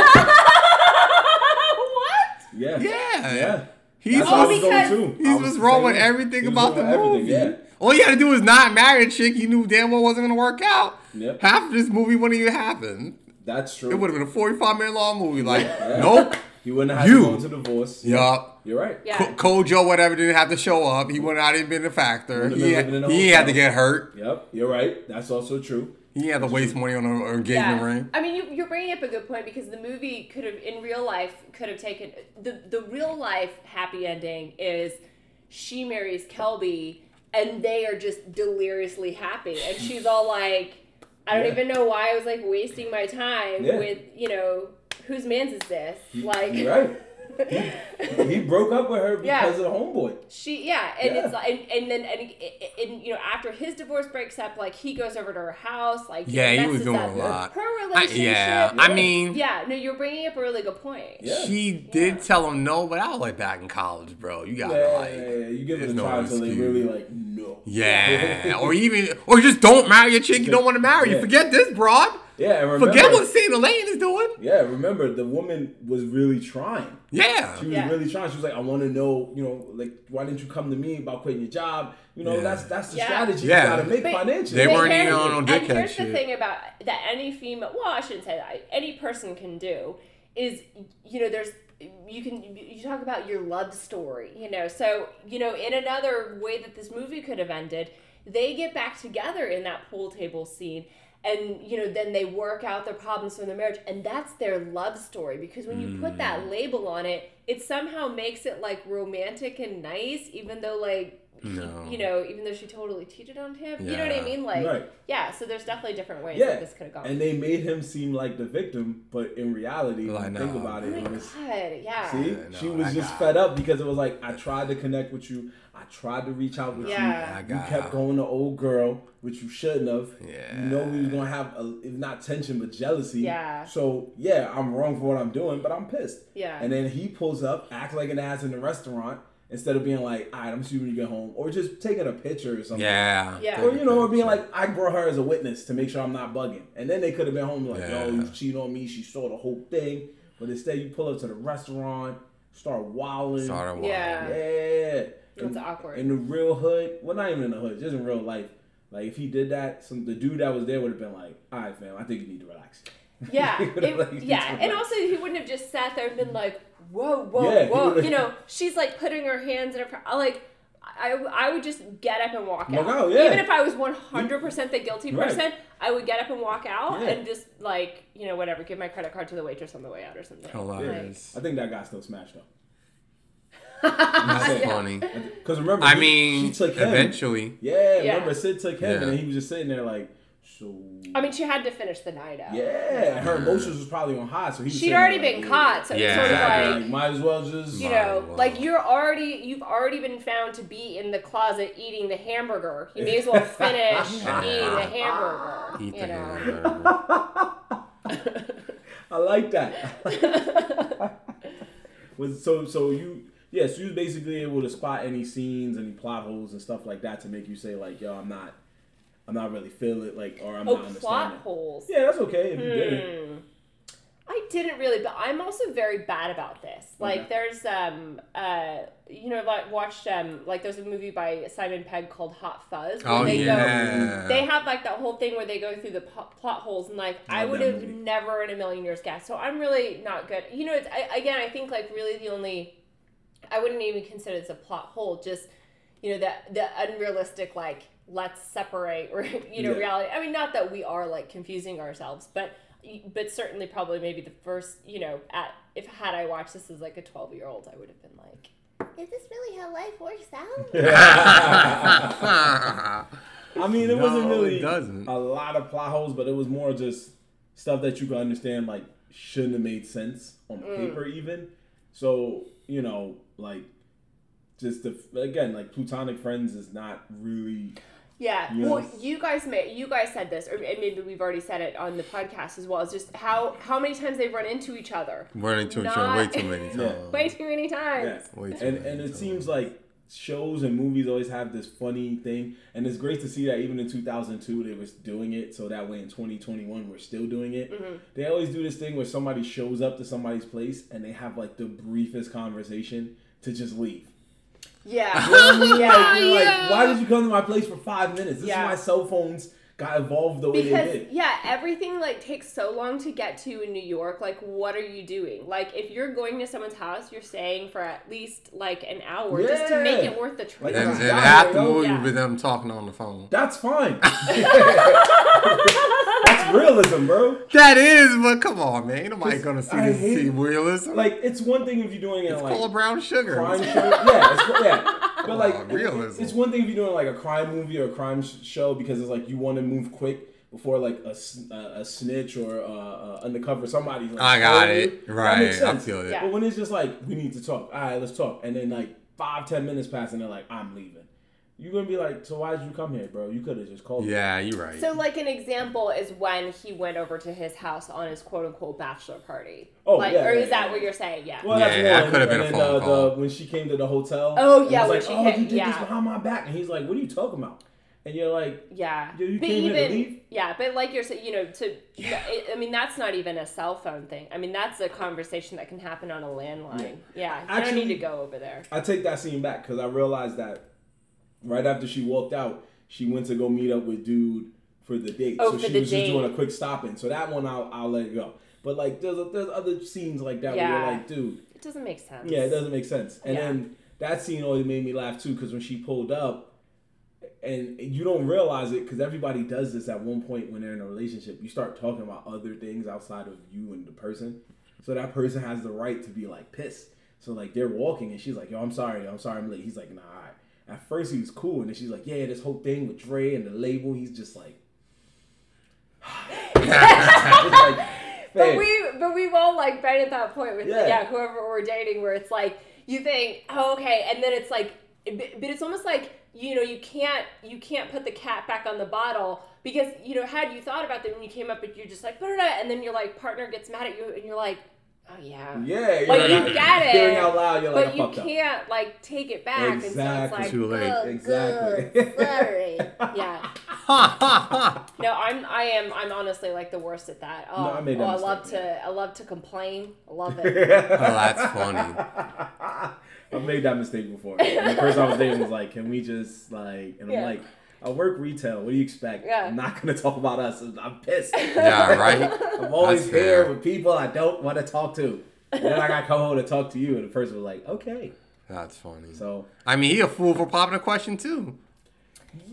Yeah. Yeah. Yeah. He's That's Oh, what was because- going to. He's I was what's wrong with saying, everything was about the movie. everything, All you had to do was not marry a chick you knew damn well wasn't gonna work out. Yep. Half of this movie wouldn't even happen. That's true. It would have been a 45 minute long movie. Like, Yeah. nope. He wouldn't have You. to go into divorce. Yup. You're right. Yeah. Co- Kodjoe, whatever, didn't have to show up. He would not even been a factor. Wouldn't have He, been had, living in a he had to get hurt. Yep. You're right. That's also true. He had to waste money on an engagement Yeah. ring. I mean, you, you're bringing up a good point because the movie could have, in real life, could have taken the the real life happy ending is she marries Kelby and they are just deliriously happy, and she's all like, I don't Yeah. even know why I was like wasting my time Yeah. with you know whose man's is this like. Right. He broke up with her because Yeah. of the homeboy. She yeah, and Yeah. it's like, and, and then and, and you know after his divorce breaks up, like he goes over to her house, like Yeah, he was messes doing up a lot. Her relationship, yeah, Yeah. I mean, yeah, no, you're bringing up a really good point. Yeah. she did tell him no, but I was like back in college, bro. You gotta Yeah, like, yeah, yeah, you give it there's a no try until they excuse. really like no. yeah, or even, or just don't marry a chick you don't want to marry. You forget this, broad. Yeah, and remember, Forget what Saint Elaine is doing. Yeah, remember the woman was really trying. Yeah, She was Yeah. really trying. She was like, I want to know, you know, like why didn't you come to me about quitting your job? You know, Yeah. that's that's the Yeah. strategy Yeah. you gotta make But- financially. They weren't even on no And here's shit. the thing about that any female, well, I shouldn't say that. Any person can do is, you know, there's you can you talk about your love story, you know. So you know, in another way that this movie could have ended, they get back together in that pool table scene. And you know, then they work out their problems from their marriage, and that's their love story. Because when you put Mm. that label on it, it somehow makes it like romantic and nice, even though like No. you know, even though she totally cheated on him. You know what I mean? Like, Right. yeah. So there's definitely different ways Yeah, that this could have gone. and they made him seem like the victim, but in reality, Like, when you think no. about oh it, my it was god, yeah. See, Yeah, no, she was I just got- fed up because it was like I tried to connect with you, I tried to reach out with Yeah. I you. You got kept going to old girl, which you shouldn't have. Yeah. You know we was gonna have a, if not tension but jealousy. Yeah. So yeah, I'm wrong for what I'm doing, but I'm pissed. Yeah. And then he pulls up, acts like an ass in the restaurant instead of being like, "All right, I'm gonna see you when you get home," or just taking a picture or something. Yeah. Yeah. Or you know, or being like, I brought her as a witness to make sure I'm not bugging, and then they could have been home like, Yeah. yo, you cheated on me. She saw the whole thing, but instead you pull up to the restaurant, start wilding. Sort of Yeah. Yeah. It's In- awkward. In the real hood, well, not even in the hood, just in real life. Like if he did that, some the dude that was there would have been like, "All right, fam, I think you need to relax." Yeah, it- like, yeah, and also he wouldn't have just sat there and been like, "Whoa, whoa, Yeah, whoa," you know. She's like putting her hands in her, fr- like, I, I would just get up and walk Walk out. out, yeah. Even if I was one hundred percent the guilty Right. person, I would get up and walk out Yeah. and just like, you know, whatever, give my credit card to the waitress on the way out or something. Hilarious. I think that guy still smashed though. That's Yeah. funny. Because remember, I he- mean, she took him. eventually. Yeah, Yeah. remember Sid took him, Yeah. and he was just sitting there like, so. I mean, she had to finish the night out. Yeah, her emotions was probably on high, so he was. She'd already there been like, caught, so Yeah. it's sort of like Like, might as well just. you know, well. like you're already you've already been found to be in the closet eating the hamburger. You may as well finish eating the hamburger. Eat you the know. hamburger. I like that. Was so so you yeah so you was basically able to spot any scenes, any plot holes and stuff like that to make you say like yo I'm not I'm not really feel it like or I'm Oh, not plot understanding. holes. Yeah, that's okay if you didn't. Hmm. I didn't really, but I'm also very bad about this. Like, Okay. there's um uh you know like watched um like there's a movie by Simon Pegg called Hot Fuzz. where Oh they yeah. Go, they have like that whole thing where they go through the po- plot holes and like I Love would have movie. never in a million years guessed. So I'm really not good. You know, it's I, again I think like really the only I wouldn't even consider this a plot hole. Just you know that the unrealistic like let's separate you know Yeah. reality. I mean, not that we are like confusing ourselves, but but certainly probably maybe the first you know at if had I watched this as like a twelve year old, I would have been like, is this really how life works out? I mean, it No, wasn't it really doesn't. a lot of plot holes, but it was more just stuff that you could understand, like shouldn't have made sense on Mm. paper, even. So you know, like just the again, like platonic friends is not really. Yeah. Yes. Well, you guys may you guys said this, or and maybe we've already said it on the podcast as well. Is just how how many times they've run into each other. Running to each other way too many Yeah. times. Way too many times. Yeah. Way too and many and it times. seems like shows and movies always have this funny thing, and it's great to see that even in 2002 they was doing it. So that way in 2021 we're still doing it. Mm-hmm. They always do this thing where somebody shows up to somebody's place and they have like the briefest conversation to just leave. Yeah. You know what I mean? Yeah, like, you're yeah. like, why did you come to my place for five minutes? This Yeah. is my cell phones got evolved the way because they did. yeah, everything like takes so long to get to in New York. Like, what are you doing? Like, if you're going to someone's house, you're staying for at least like an hour just to make it worth the trip. Like, And, It's and down half the movie Yeah. with them talking on the phone. That's fine. That's realism, bro. That is, but come on, man. Ain't nobody gonna see I this hate- see realism. Like it's one thing if you're doing it it's like called brown sugar. crime show. Yeah, it's, yeah. But like, on, it- realism. it's one thing if you're doing like a crime movie or a crime sh- show because it's like you want to move quick before like a, a snitch or uh, uh, undercover somebody. Like, I got calling you. it. That Right. makes I sense. feel it. Yeah. But when it's just like we need to talk, all right, let's talk, and then like five ten minutes pass and they're like, I'm leaving. You're gonna be like, so why did you come here, bro? You could have just called. me. Yeah, you're right. So, like an example is when he went over to his house on his quote unquote bachelor party. Oh, like, yeah, or yeah, is that yeah. what you're saying? Yeah. Well, Yeah, that's that one. could have been and a then phone uh, the, call. The, when she came to the hotel. Oh, yeah, when like, she oh, hit- you did yeah. this behind my back, and he's like, what are you talking about? And you're like, Yeah. Yo, you but came here even to leave? yeah, but like you're saying, you know, to it, I mean, that's not even a cell phone thing. I mean, that's a conversation that can happen on a landline. Yeah, you don't need to go over there. I take that scene back because I realized that right after she walked out, she went to go meet up with dude for the date. Oh, so she was date. just doing a quick stop in. So that one I'll, I'll let it go. But like there's a, there's other scenes like that where you're like, dude, It doesn't make sense. yeah, it doesn't make sense. And Yeah. then that scene always made me laugh too because when she pulled up, and you don't realize it because everybody does this at one point when they're in a relationship. You start talking about other things outside of you and the person, so that person has the right to be like pissed. So like they're walking and she's like, "Yo, I'm sorry, I'm sorry, I'm late." He's like, "Nah." all right." At first he was cool, and then she's like, yeah, this whole thing with Dre and the label, he's just like. Like, But we, but we've all like been at that point with Yeah. yeah. whoever we're dating, where it's like you think, oh, okay, and then it's like, but it's almost like you know you can't you can't put the cat back on the bottle because you know had you thought about that when you came up, but you're just like, and then your like partner gets mad at you, and you're like, oh yeah, Yeah, you're Like, you not- get it, Hearing out loud, you're like, but I you can't like take it back, and so Exactly. it's like, Too late. "Oh, Exactly. good, sorry, yeah. Ha ha ha. No, I'm I am I'm honestly like the worst at that. Oh, No, I oh, made that oh, I love to I love to complain. I love it. Oh, that's funny. I've made that mistake before. And the person I was dating was like, "Can we just like?" And I'm like, "I work retail. What do you expect? Yeah. I'm not gonna talk about us. I'm pissed. Yeah, right. I'm always That's here fair. with people I don't want to talk to. And then I got Coho to talk to you, and the person was like, "Okay." That's funny. So I mean, he a fool for popping a question too.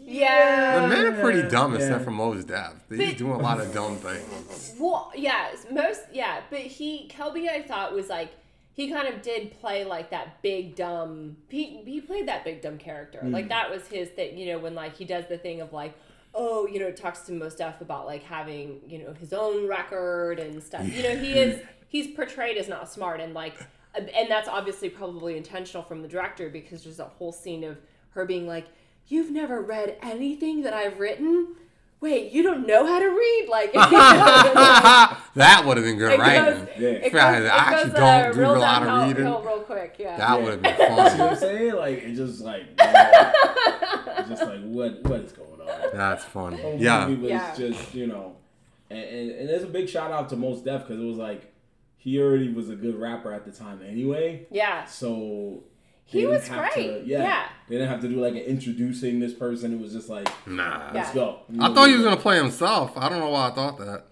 Yeah. The men are pretty dumb, Yeah. except for Mos Def. They But- just doing a lot of dumb things. Well, yeah, most yeah, but he Kelby I thought was like he kind of did play like that big dumb he he played that big dumb character. Mm. Like that was his thing, you know, when like he does the thing of like oh, you know, talks to most stuff about like having, you know, his own record and stuff. You know, he is he's portrayed as not smart and like and that's obviously probably intentional from the director because there's a whole scene of her being like, "You've never read anything that I've written?" Wait, you don't know how to read? Like, that would have been good It writing. goes, Yeah. it goes, I actually goes, don't do a lot of downhill- reading. hill real quick, yeah. That would have been See what. I'm saying? Like it just like it's just like what what is going on? That's funny. whole Yeah. movie was Yeah. just you know, and, and, and there's a big shout out to Mos Def because it was like he already was a good rapper at the time anyway, yeah. so He they didn't was great. To, yeah, Yeah. they didn't have to do like an introducing this person. It was just like Nah. let's Yeah. go. I thought he was gonna play himself. I don't know why I thought that.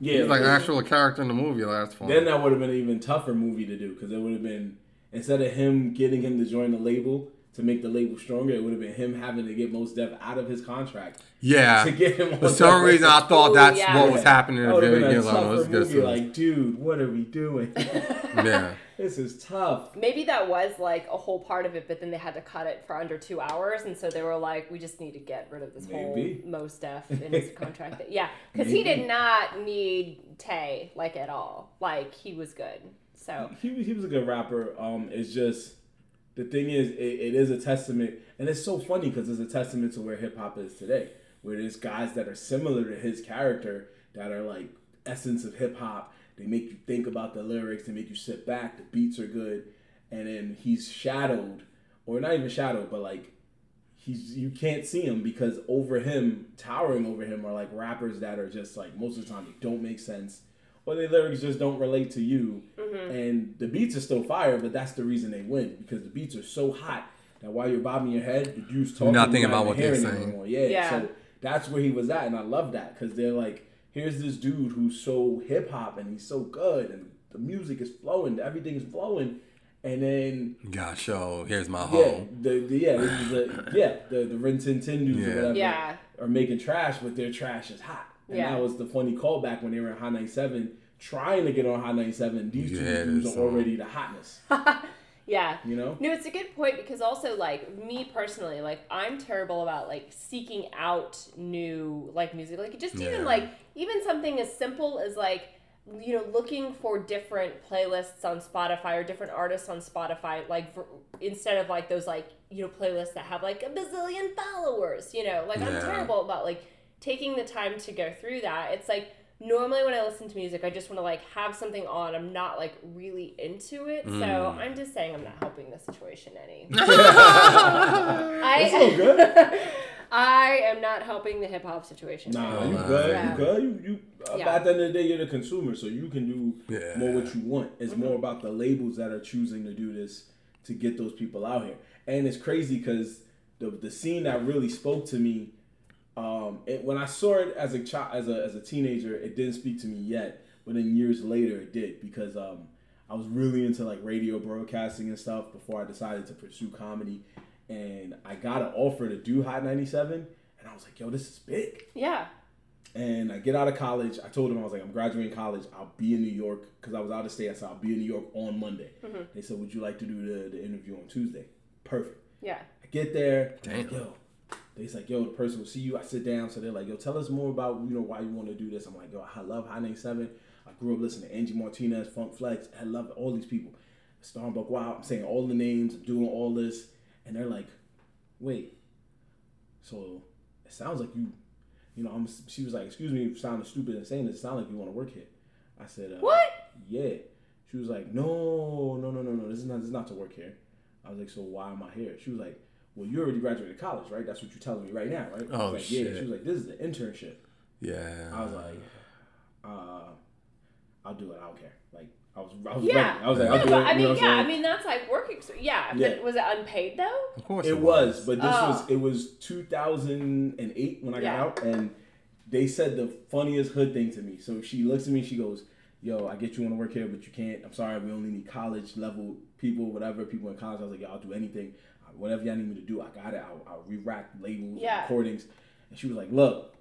yeah, He's like an because actual character in the movie. Like, that's funny. Then that would have been an even tougher movie to do because it would have been instead of him getting him to join the label to make the label stronger, it would have been him having to get Mos Def out of his contract yeah. to get him. For some reason, I thought Ooh, that's yeah. what was happening in That the would have been a. Like, tougher let's get movie. Like, dude, what are we doing? yeah. this is tough. Maybe that was like a whole part of it, but then they had to cut it for under two hours, and so they were like, "We just need to get rid of this Maybe. whole Mos Def in his contract." yeah, because he did not need Taye like at all. Like he was good. So He, was- he was a good rapper. Um, it's just the thing is, it, it is a testament, and it's so funny because it's a testament to where hip hop is today, where there's guys that are similar to his character that are like essence of hip hop. They make you think about the lyrics. They make you sit back. The beats are good, and then he's shadowed, or not even shadowed, but like he's you can't see him because over him, towering over him, are like rappers that are just like most of the time they don't make sense, or the lyrics just don't relate to you, mm-hmm. and the beats are still fire, but that's the reason they win because the beats are so hot that while you're bobbing your head, the dude's talking. not thinking about even what they're saying. anymore. Yeah, Yeah. so that's where he was at, and I love that because they're like, here's this dude who's so hip hop and he's so good, and the music is flowing, everything's flowing, and then Gosh, show. Here's my yeah, the, the yeah, this is the yeah, the the Rin Tin Tin dudes Yeah. or whatever Yeah. are making trash, but their trash is hot. And Yeah. that was the funny callback when they were in Hot 97, trying to get on Hot 97. These two dudes are already the hotness. yeah. You know? No, it's a good point because also like me personally, like I'm terrible about like seeking out new like music. Like just Yeah. even like even something as simple as like you know looking for different playlists on Spotify or different artists on Spotify like for, instead of like those like you know playlists that have like a bazillion followers, you know. Like I'm terrible about like taking the time to go through that. It's like normally when I listen to music, I just want to like have something on. I'm not like really into it, so Mm. I'm just saying I'm not helping the situation any. It's all I good. I am not helping the hip hop situation. Nah, any. you Oh, good. yeah. You good. You, you uh, Yeah. At the end of the day, you're the consumer, so you can do Yeah. more what you want. It's Mm-hmm. more about the labels that are choosing to do this to get those people out here. And it's crazy because the the scene that really spoke to me, um, it, when I saw it as a child, as a as a teenager, it didn't speak to me yet. But then years later, it did because um, I was really into like radio broadcasting and stuff before I decided to pursue comedy. And I got an offer to do Hot 97, and I was like, yo, this is big. Yeah. And I get out of college. I told them I was like, I'm graduating college. I'll be in New York because I was out of state. I said I'll be in New York on Monday. They said, Would you like to do the, the interview on Tuesday? Perfect. Yeah. I get there. Damn. Like, yo, they's like, yo, the person will see you. I sit down, so they're like, yo, tell us more about you know why you want to do this. I'm like, yo, I love Hot 97. I grew up listening to Angie Martinez, Funk Flex. I love all these people. Starbuck Wow. I'm saying all the names. Doing all this, and they're like, wait. So it sounds like you, you know. I'm. She was like, excuse me, for sounding stupid and saying this. It sounds like you want to work here. I said, uh, What? Yeah. She was like, no, no, no, no, no. This is not. This is not to work here. I was like, so why am I here? She was like, well, you already graduated college, right? That's what you're telling me right now, right? I Oh, was like, Yeah. shit. She was like, this is the internship. Yeah. I was like, uh, I'll do it. I don't care. Like, I was, I was Yeah. ready. I was like, No, I'll do but it. I you know mean, what I'm yeah, I mean that's like work. Ex- yeah, Yeah. but was it unpaid though? of course It was, but this Oh. was it was 2008 when I got out, and they said the funniest hood thing to me. So she looks at me, she goes, "Yo, I get you want to work here, but you can't. I'm sorry, we only need college level people, whatever people in college." I was like, "Yo, I'll do anything, whatever y'all need me to do. I got it. I'll, I'll re-rack labels, Yeah. recordings." And she was like, "Look,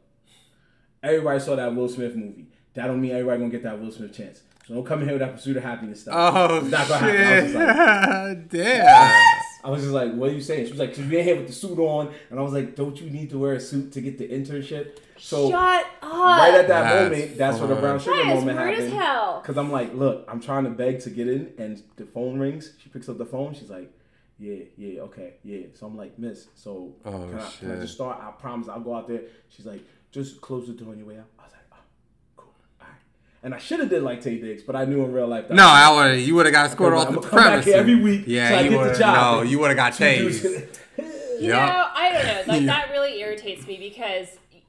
everybody saw that Will Smith movie. That don't mean everybody gonna get that Will Smith chance. So don't come in here with that pursuit of happiness stuff. Oh It's not gonna happen." I was shit! just like, Damn. I was just like, what are you saying? She was like, because we ain't here with the suit on. And I was like, don't you need to wear a suit to get the internship? So Shut up. right at that That's moment, that's where the brown fun. sugar that is moment rude as happened. hell. Because I'm like, look, I'm trying to beg to get in, and the phone rings. She picks up the phone. She's like, yeah, yeah, okay, yeah. So I'm like, miss, so Oh, can, I, can I just start? I promise I'll go out there. She's like, just close the door on your way out. I was like, oh, cool, all right. And I should have did like Taye Diggs, but I knew in real life. that No, I would. You would have got scored I'm off the premise. every week Yeah, till I you get the would've- job. No, you would have got Two dudes- tased. You Yeah. know, I don't know. Like Yeah. that really irritates me because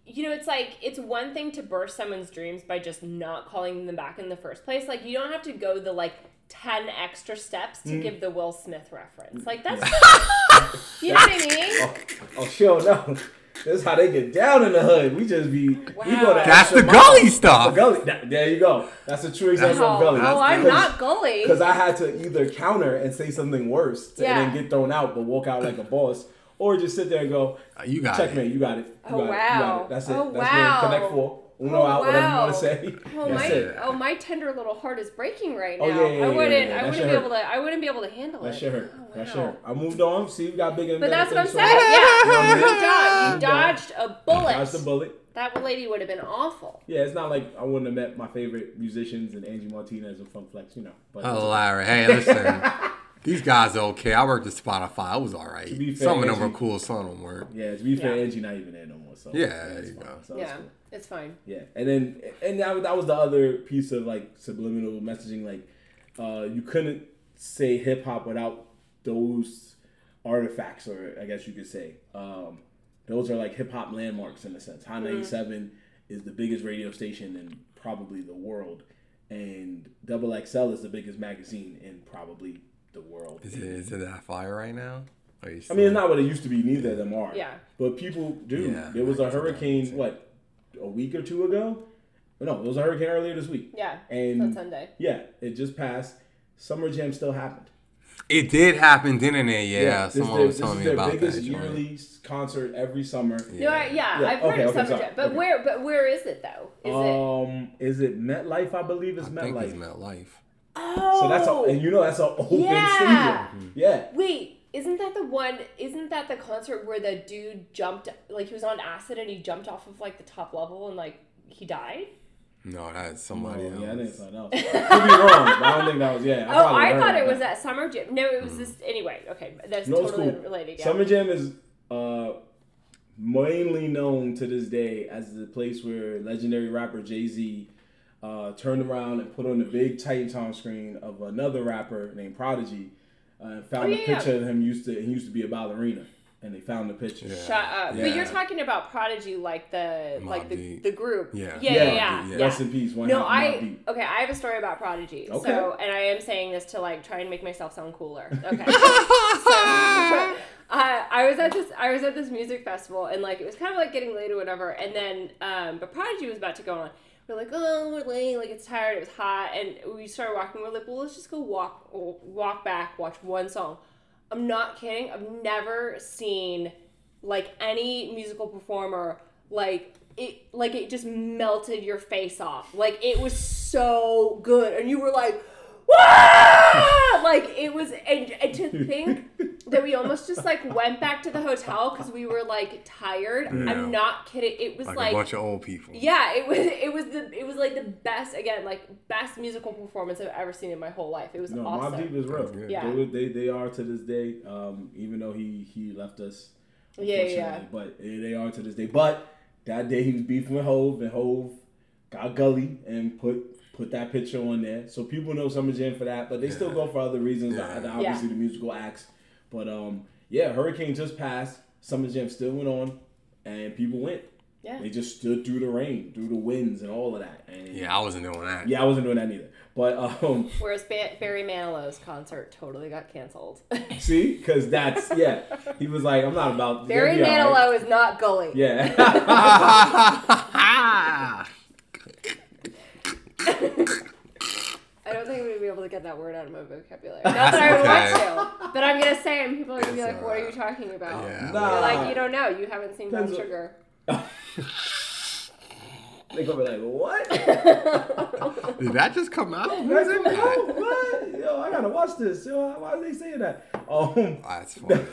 you know, it's like it's one thing to burst someone's dreams by just not calling them back in the first place. Like you don't have to go the like ten extra steps Mm. to give the Will Smith reference. Like that's you know what I mean? Oh, oh, sure, no. This is how they get down in the hood. We just be, we go to Wow. That's the mile. gully stuff. The gully. that- there you go. That's a true example Oh, of gully. oh, I'm not gully. Because I had to either counter and say something worse to, Yeah. and then get thrown out, but walk out like a boss, or just sit there and go, Uh, You got checkmate, it. you got it. You Oh, got it. You wow. got it. That's it. Oh, That's wow. it. Connect four. Uno Oh, out, whatever you wow. want to say. Oh That's my! it. Oh my! Tender little heart is breaking right oh, now. Oh, yeah, yeah, I wouldn't. yeah, yeah. I wouldn't shit be hurt. able to. I wouldn't be able to handle That it. shit hurt. Oh, That shit hurt. I moved on. See, we got bigger and But better that's what I'm things saying. Yeah, You know what I mean? dodged. You Moved dodged a bullet. Dodged a bullet. That lady would have been awful. Yeah, it's not like I wouldn't have met my favorite musicians and Angie Martinez and Funk Flex, you know. But Oh, Larry. Hey, listen. These guys are okay. I worked at Spotify. I was all right. be fair, Some of them were cool. Some of them weren't. yeah, to be fair, Yeah. Angie not even there no more. So Yeah, it's there you fine. go. So it's yeah, cool. it's fine. Yeah, and then and that, that was the other piece of like subliminal messaging. Like, uh, you couldn't say hip hop without those artifacts, or I guess you could say, um, those are like hip hop landmarks in a sense. Hot ninety seven is the biggest radio station in probably the world, and Double XL is the biggest magazine in probably the world. Is it, is it that fire right now? Are you I mean, it's not what it used to be. Neither of them are. Yeah. But people do. Yeah, there was a hurricane. What? A week or two ago? No, there was a hurricane earlier this week. Yeah. And on Sunday. yeah, it just passed. Summer Jam still happened. It did happen, didn't it? Yeah, this someone is was their, telling this me is their about biggest that. joint. yearly concert every summer. No, I, yeah, Yeah, I've heard okay, of okay, Summer sorry, Jam, but okay. where? But where is it though? Is it? Um, is it MetLife? I believe it's I think it's MetLife. MetLife. Oh. So that's a, and you know that's an open Yeah. stadium. Yeah. Wait, isn't that the one? Isn't that the concert where the dude jumped? Like he was on acid and he jumped off of like the top level and like he died. No, that's somebody Oh, else. yeah, I think it's something else. Could be wrong, but I don't think that was. Yeah. oh, I thought of it was that. at Summer Jam. No, it was this. Anyway, okay, that's No, totally cool. related. Yeah. Summer Jam is uh, mainly known to this day as the place where legendary rapper Jay Z uh, turned around and put on the big Titan screen of another rapper named Prodigy, uh, and found Oh, a yeah, yeah. picture of him used to he used to be a ballerina, and they found the picture. Yeah. Shut up! But you're talking about Prodigy, like the Mobb like the, Deep. the group. Yeah. yeah, Yeah, yeah, yeah. yeah. Rest in peace. One No, Mobb I Deep. okay. I have a story about Prodigy. Okay. So, and I am saying this to like try and make myself sound cooler. Okay. so, uh, I was at this. I was at this music festival, and like it was kind of like getting late or whatever. And then, um, but Prodigy was about to go on. We're like, oh, we're late. Like it's tired. It was hot, and we started walking. We're like, well, let's just go walk, oh, walk back, watch one song. I'm not kidding. I've never seen like any musical performer like it like it just melted your face off. Like it was so good, and you were like, "Wah!" like it was. And, and to think that we almost just like went back to the hotel because we were like tired. Yeah. I'm not kidding. It was Like, like, a bunch of old people. yeah, it was it was the it was like the best again like best musical performance I've ever seen in my whole life. It was No, awesome. Mobb Deep is real. Yeah. They, were- they they are to this day. Um, even though he he left us. Yeah, yeah. But they they are to this day. But that day he was beefing with Hove, and Hove got gully and put put that picture on there, so people know Summer Jam for that. But they still go for other reasons. Yeah. Obviously, the musical acts. But um, yeah, Hurricane just passed. Summer Jam still went on, and people went. Yeah. They just stood through the rain, through the winds, and all of that. And Yeah, I wasn't doing that. yeah, I wasn't doing that neither. But um, Whereas ba- Barry Manilow's concert totally got canceled. see, because that's yeah, he was like, I'm not about Barry they'll be all right. Manilow is not gully. Yeah. I don't think I'm gonna be able to get that word out of my vocabulary. Not that I want to, but I'm gonna say it, and people are gonna be It's like, "What are you talking about?" Yeah. Nah. You're like, you don't know. You haven't seen Brown Sugar. they gonna be like, what? Did that just come out? Who's That's in what, that? oh, what? Yo, I gotta watch this. Yo, why are they saying that? Um, That's funny.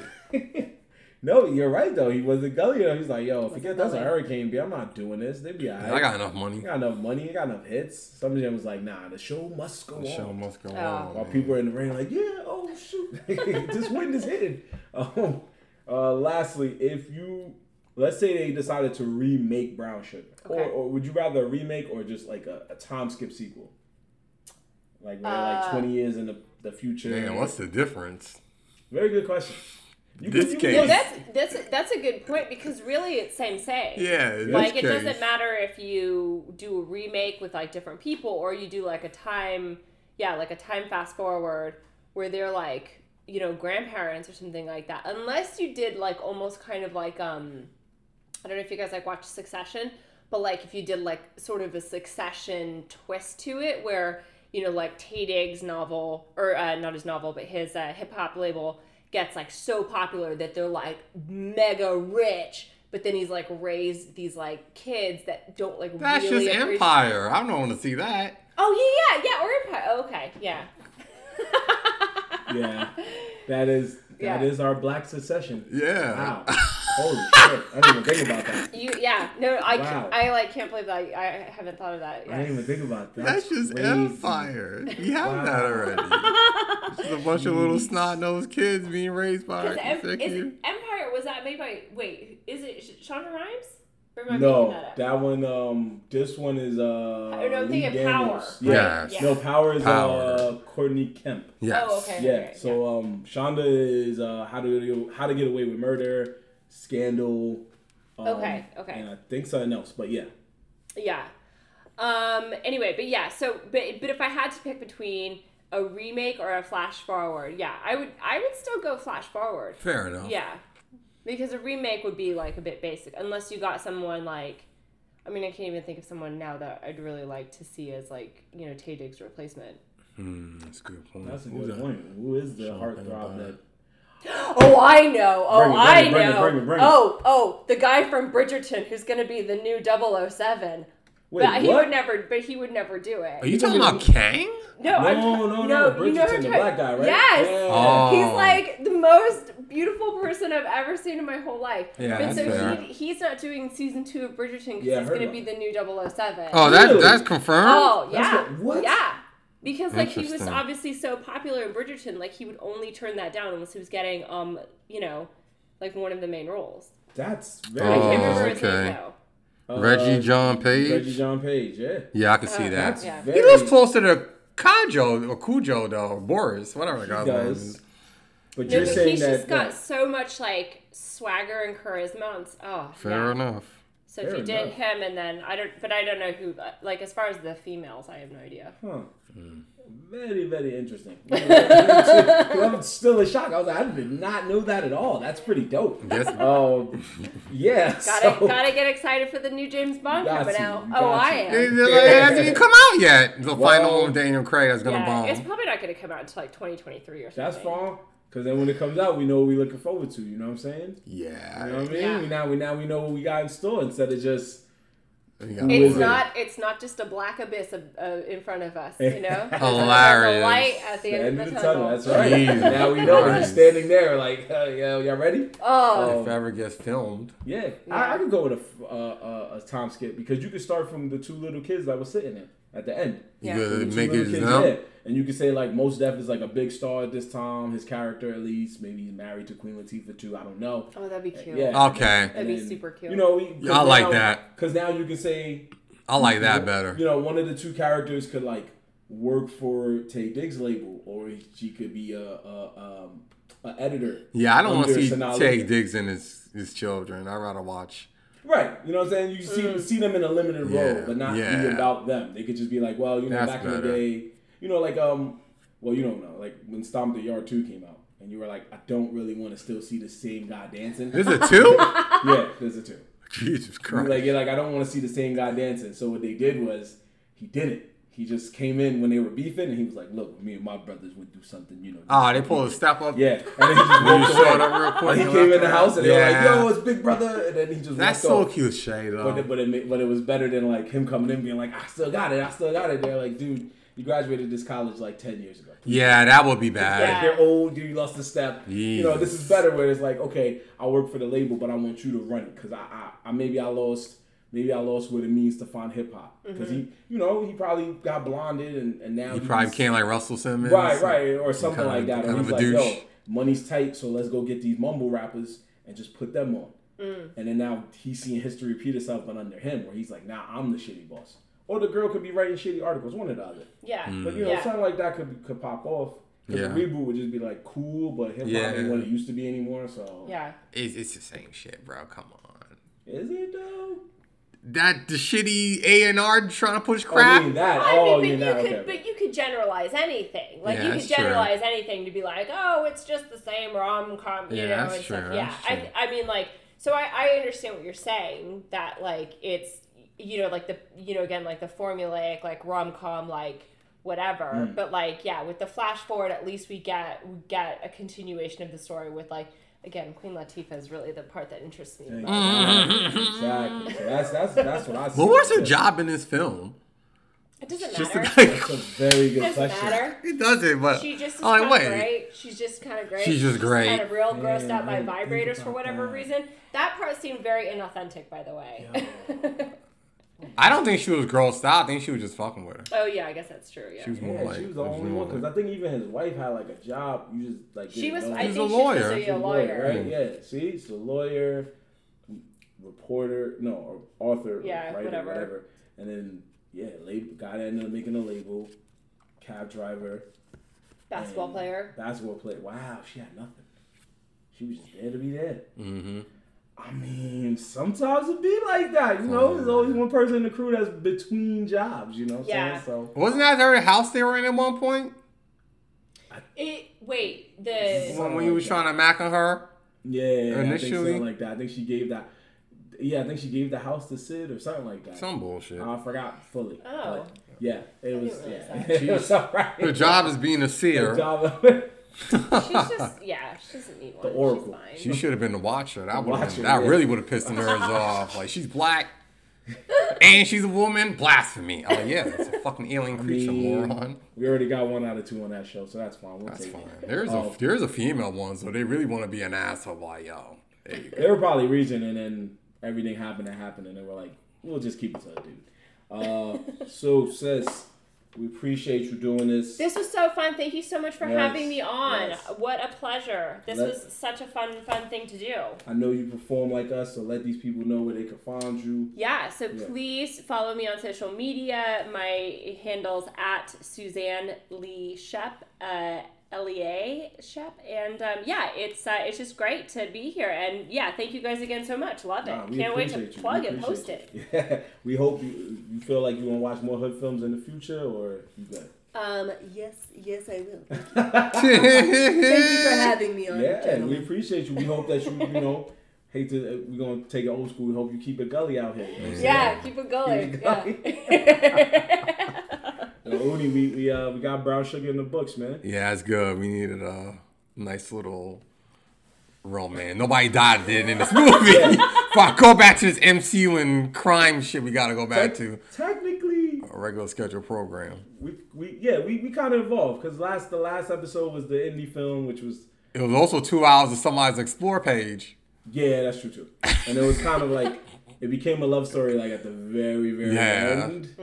No, you're right though. He wasn't gully. Though. He's like, yo, forget that's a gully. hurricane. B. I'm not doing this. They be alright. I got enough money. I got enough money. I got enough hits. Some of them was like, nah, the show must go The on. show must go Oh. on. While man. people are in the rain, like, yeah, oh shoot, this wind is hitting. Um, uh, lastly, if you let's say they decided to remake Brown Sugar, or, Okay. or would you rather a remake or just like a, a time skip sequel, like where like Uh, twenty years in the, the future? Man, what's the difference? Very good question. You This you case- No, Yes. that's that's that's a good point because really it's same same. Yeah, Like this it doesn't matter if you do a remake with like different people or you do like a time, yeah, like a time fast forward where they're like you know grandparents or something like that. Unless you did like almost kind of like um, I don't know if you guys like watch Succession, but like if you did like sort of a Succession twist to it where you know like Taye Diggs' novel or uh, not his novel but his uh, hip hop label gets like so popular that they're like mega rich but then he's like raised these like kids that don't like That's really just appreciate- Empire. I don't want to see that. Oh yeah, yeah, yeah, or Empire. Oh, okay, yeah. Yeah, that is that Yeah. is our black succession. Yeah. Wow. Holy shit! I didn't even think about that. You yeah no I Wow. can't, I like can't believe that I, I haven't thought of that. Yet. I didn't even think about that. That's just. Empire. We have Wow. that already. It's just a bunch of little snot nosed kids being raised by our em- is executive. Empire was that made by wait is it Shonda Rhimes? Or am I making No, that that one. Um, this one is uh. Oh, no, I'm Lee thinking Power. Daniels. Yeah. Yeah. No, Power is Power. uh Courtney Kemp. Yes. Oh, okay. Yeah. So um, Shonda is uh how to how to get away with murder, Scandal. Um, Okay, okay. And I think something else, but yeah. Yeah. Um. Anyway, but yeah. So, but but if I had to pick between a remake or a flash forward, yeah, I would I would still go flash forward. Fair enough. Yeah, because a remake would be like a bit basic unless you got someone like. I mean, I can't even think of someone now that I'd really like to see as like you know Taye Diggs' replacement. Hmm, that's a good point. That's a Who's good that? point. Who is the heartthrob that? Oh, I know. Oh, Bring it, bring I it, bring it, know. bring it, bring it. Oh, oh, the guy from Bridgerton who's gonna be the new 007. Wait, but he what? would never. But he would never do it. Are you talking about Kang? No, I'm, No, no, no, you know who Bridgerton, I'm the black guy, right? Yes. Yeah. Oh. He's like the most beautiful person I've ever seen in my whole life. Yeah, but that's so fair. he, he's not doing season two of Bridgerton because Yeah, he's going to be the new 007. Oh, that Really? that's confirmed. Oh, That's yeah. what- what? Yeah. Because like he was obviously so popular in Bridgerton, like he would only turn that down unless he was getting um, you know, like one of the main roles. That's very. Oh, can't remember his okay. name though. Uh, Regé-Jean Page. Regé-Jean Page. Yeah. Yeah, I can see Uh, that. Yeah. very. He lives closer to Kodjoe or Cujo though, Boris, whatever the guy's name is. But No, you're but saying he's that. just got that- so much like swagger and charisma. And, oh, Fair yeah. enough. So if Fair you did enough. him and then I don't, but I don't know who. Like as far as the females, I have no idea. Huh. Hmm. Very, very interesting. I'm still in shock. I was like, I did not know that at all. That's pretty dope. Yes. Um, yeah. Gotta so, gotta get excited for the new James Bond coming out. Oh, I to. am. It, it hasn't even come out yet. The Well- final one Daniel Craig is gonna Yeah, it's probably not gonna come out until like 2023 or something. That's fine. Because then when it comes out, we know what we're looking forward to. You know what I'm saying? Yeah. You know what I mean? Yeah. We now we now we know what we got in store instead of just You got- Who It's not. It's not just a black abyss of, uh, in front of us. You know, Hilarious. There's a light at the The end, of the, tunnel. That's right. Jesus now we know we're standing there like, uh, yeah, y'all ready? Oh, If ever gets filmed. Yeah, Yeah. I, I could go with a, f- uh, uh, a time skip because you could start from the two little kids that were sitting there at the end. Yeah. You From the could two make it kids them. And you could say like Mos Def is like a big star at this time. His character at least, maybe he's married to Queen Latifah too. I don't know. oh, that'd be cute. Yeah. Okay. That'd be super cute. You know, we, I like that. because now you can say I like that better. You know, one of the two characters could like work for Taye Diggs' label, or she could be a a, um, a editor. Yeah, I don't want to see Sanaa Taye Lathan. Diggs and his his children. I'd rather watch. Right. You know what I'm saying? You see see them in a limited role, Yeah, but not be about them. They could just be like, well, you know, That's back in the day, you know, like um, well, you don't know, like when Stomp the Yard Two came out, and you were like, I don't really want to still see the same guy dancing. Is it two? yeah, there's a two. Jesus He's Christ. like, yeah, like I don't want to see the same guy dancing. So what they did was he didn't. He just came in when they were beefing, and he was like, "Look, me and my brothers would do something, you know." Oh, they pulled a step up. Yeah, and then he just walked away. up real quick. And he came in the house, and they were like, Yeah. "Yo, it's Big Brother," and then he just That's so off. cliche though. But it, but it but it was better than like him coming in being like, "I still got it, I still got it." They're like, "Dude, you graduated this college like ten years ago." yeah, that would be bad. Yeah. You're old. You lost a step. You know, this is better. Where it's like, okay, I work for the label, but I want you to run it because I, I, I maybe I lost, maybe I lost what it means to find hip hop because he, mm-hmm. you know, he probably got blonded and and now he he's- probably can't like Russell Simmons. right, right, or something Kind of- like that. Or kind he's of a like, douche. yo, money's tight, so let's go get these mumble rappers and just put them on. Mm. And then now he's seeing history repeat itself, but under him, where he's like, now I'm the shitty boss. Or the girl could be writing shitty articles, one or the other. yeah. Mm. But you know, Yeah. something like that could could pop off. 'Cause Yeah. the reboot would just be like cool, but hip hop Yeah. ain't what it used to be anymore. So Yeah. It's, it's the same shit, bro. Come on. is it though? That the shitty A and R trying to push Oh, crap. you mean that? I oh, mean, you but that? you could, Okay. but you could generalize anything. Like Yeah, you that's could true. generalize anything to be like, oh, it's just the same rom com, you Yeah, know, that's and stuff. true, Yeah, that's I. I mean, like, so I, I understand what you're saying. That like it's, you know, like the, you know, again, like the formulaic, like rom com, like whatever. Mm. But like, yeah, with the flash forward, at least we get we get a continuation of the story with like. Again, Queen Latifah is really the part that interests me. the most. Mm-hmm. exactly. So that's that's that's what I. See. Well, what's her job in this film? It doesn't Just matter. a- That's a very good doesn't question. matter. it doesn't, but She just is I'm kind like, of wait. great. She's just kind of great. She's just great. Kind of real grossed Yeah, out by I didn't think vibrators for whatever that. reason. That part seemed very inauthentic, by the way. I don't think she was grossed out. I think she was just fucking with her. oh yeah, I guess that's true. Yeah. She was more Yeah, like she was the only one because I think even his wife had like a job. You just like She was. know. I She's think a lawyer. supposed to be She's a lawyer. right? Yeah. See, she's a lawyer, reporter, no, author, Yeah, writer, whatever. whatever. And then yeah, label guy that ended up making a label, cab driver, Basketball player. basketball player. Wow, she had nothing. She was just there to be there. Mm-hmm. I mean, sometimes it be like that, you know. There's always one person in the crew that's between jobs, you know. What Yeah. saying? So Wasn't that her house they were in at one point? It. Wait. The. When, when you was trying to mac on her? Yeah, I think Initially? something like that. I think she gave that. Yeah, I think she gave the house to Sid or something like that. Some bullshit. I forgot fully. Oh. but yeah, it was. didn't realize Yeah, that. it was alright. Her job is being a The seer. job. She's just. Yeah. She doesn't need one. Oracle. She's She should have been the watcher. That would Watcher, that yeah. really would have pissed the nerds off. Like she's black and she's a woman. Blasphemy. I'm like, yeah, it's a fucking alien creature, mean, moron. we already got one out of two on that show, so that's fine. We'll That's take fine. it. There's Oh. a there's a female one, so they really want to be an asshole. Like, yo, there you go. They were probably reaching, and then everything happened that happened, and they were like, "We'll just keep it to a dude." Uh, so, sis, we appreciate you doing this. This was so fun. Thank you so much for Yes, having me on. yes. What a pleasure. This Let- was such a fun, fun thing to do. I know you perform like us, so let these people know where they can find you. Yeah, so Yeah. please follow me on social media. My handle's at Suzanne Lee Shep, uh, L E A Shep, and um, yeah, it's uh, it's just great to be here. And yeah, thank you guys again so much. Love it. Nah, Can't wait to you. plug We and post appreciate it. Yeah, we hope you you feel like you want to watch more hood films in the future, or you good. Um, yes, yes, I will. Thank you, thank you for having me on. Yeah, we appreciate you. We hope that you you know hate to uh, we're gonna take it old school. We hope you keep it gully out here. You know what I'm saying? Yeah, keep it going. Keep it Yeah. Yo, Uni, we we uh we got brown sugar in the books, man. Yeah, that's good. We needed a nice little man. Nobody died in in this movie. if I go back to this MCU and crime shit, we gotta go back to Technically, a regular scheduled program. we, we yeah we, we kind of evolved because last the last episode was the indie film, which was It was also two hours of somebody's explore page. yeah that's true too, and it was kind of like it became a love story like at the very very Yeah. end,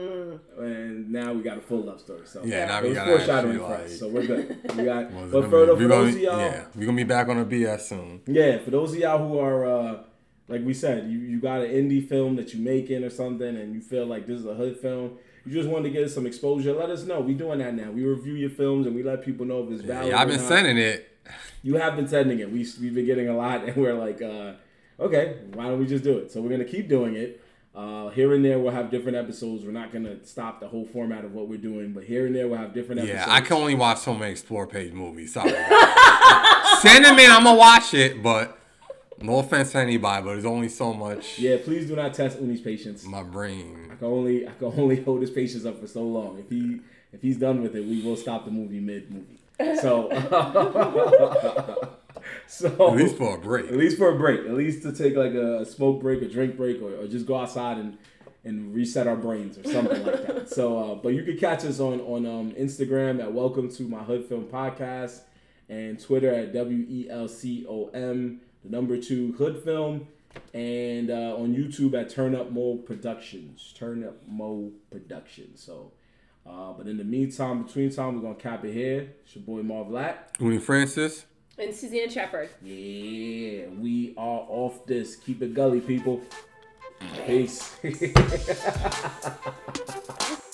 and now we got a full love story. So Yeah, now it we was gotta foreshadowing actually, for us, like- so we're good. We got Was but gonna for, be- for gonna- those of y'all. yeah, we're gonna be back on the BS soon. Yeah, for those of y'all who are, uh, like we said, you, you got an indie film that you're making or something, and you feel like this is a hood film. You just want to get some exposure. Let us know. We doing that now. We review your films and we let people know if it's valid. Yeah, I've or been not. sending it. You have been sending it. We we've been getting a lot, and we're like, uh, okay, why don't we just do it? So we're gonna keep doing it. Uh, here and there, we'll have different episodes. We're not gonna stop the whole format of what we're doing, but here and there, we'll have different episodes. Yeah. I can only watch so many explore page movies. Sorry. Send them in. I'm gonna watch it, but no offense to anybody, but there's only so much. Yeah, please do not test Uni's patience. My brain. I can only I can only hold his patience up for so long. If he if he's done with it, we will stop the movie mid movie. So so At least for a break. at least for a break, at least to take like a smoke break, a drink break, or, or just go outside and and reset our brains or something like that. So, uh, but you can catch us on on um, Instagram at Welcome to My Hood Film Podcast and Twitter at W E L C O M, the number two Hood Film, and uh, on YouTube at Turn Up Mo Productions. Turn Up Mo Productions. So, uh, but in the meantime, between time, we're gonna cap it here. It's your boy Marv Lack. Uni Francis. And Suzanne Shepard. Yeah, we are off this. Keep it gully, people. Peace.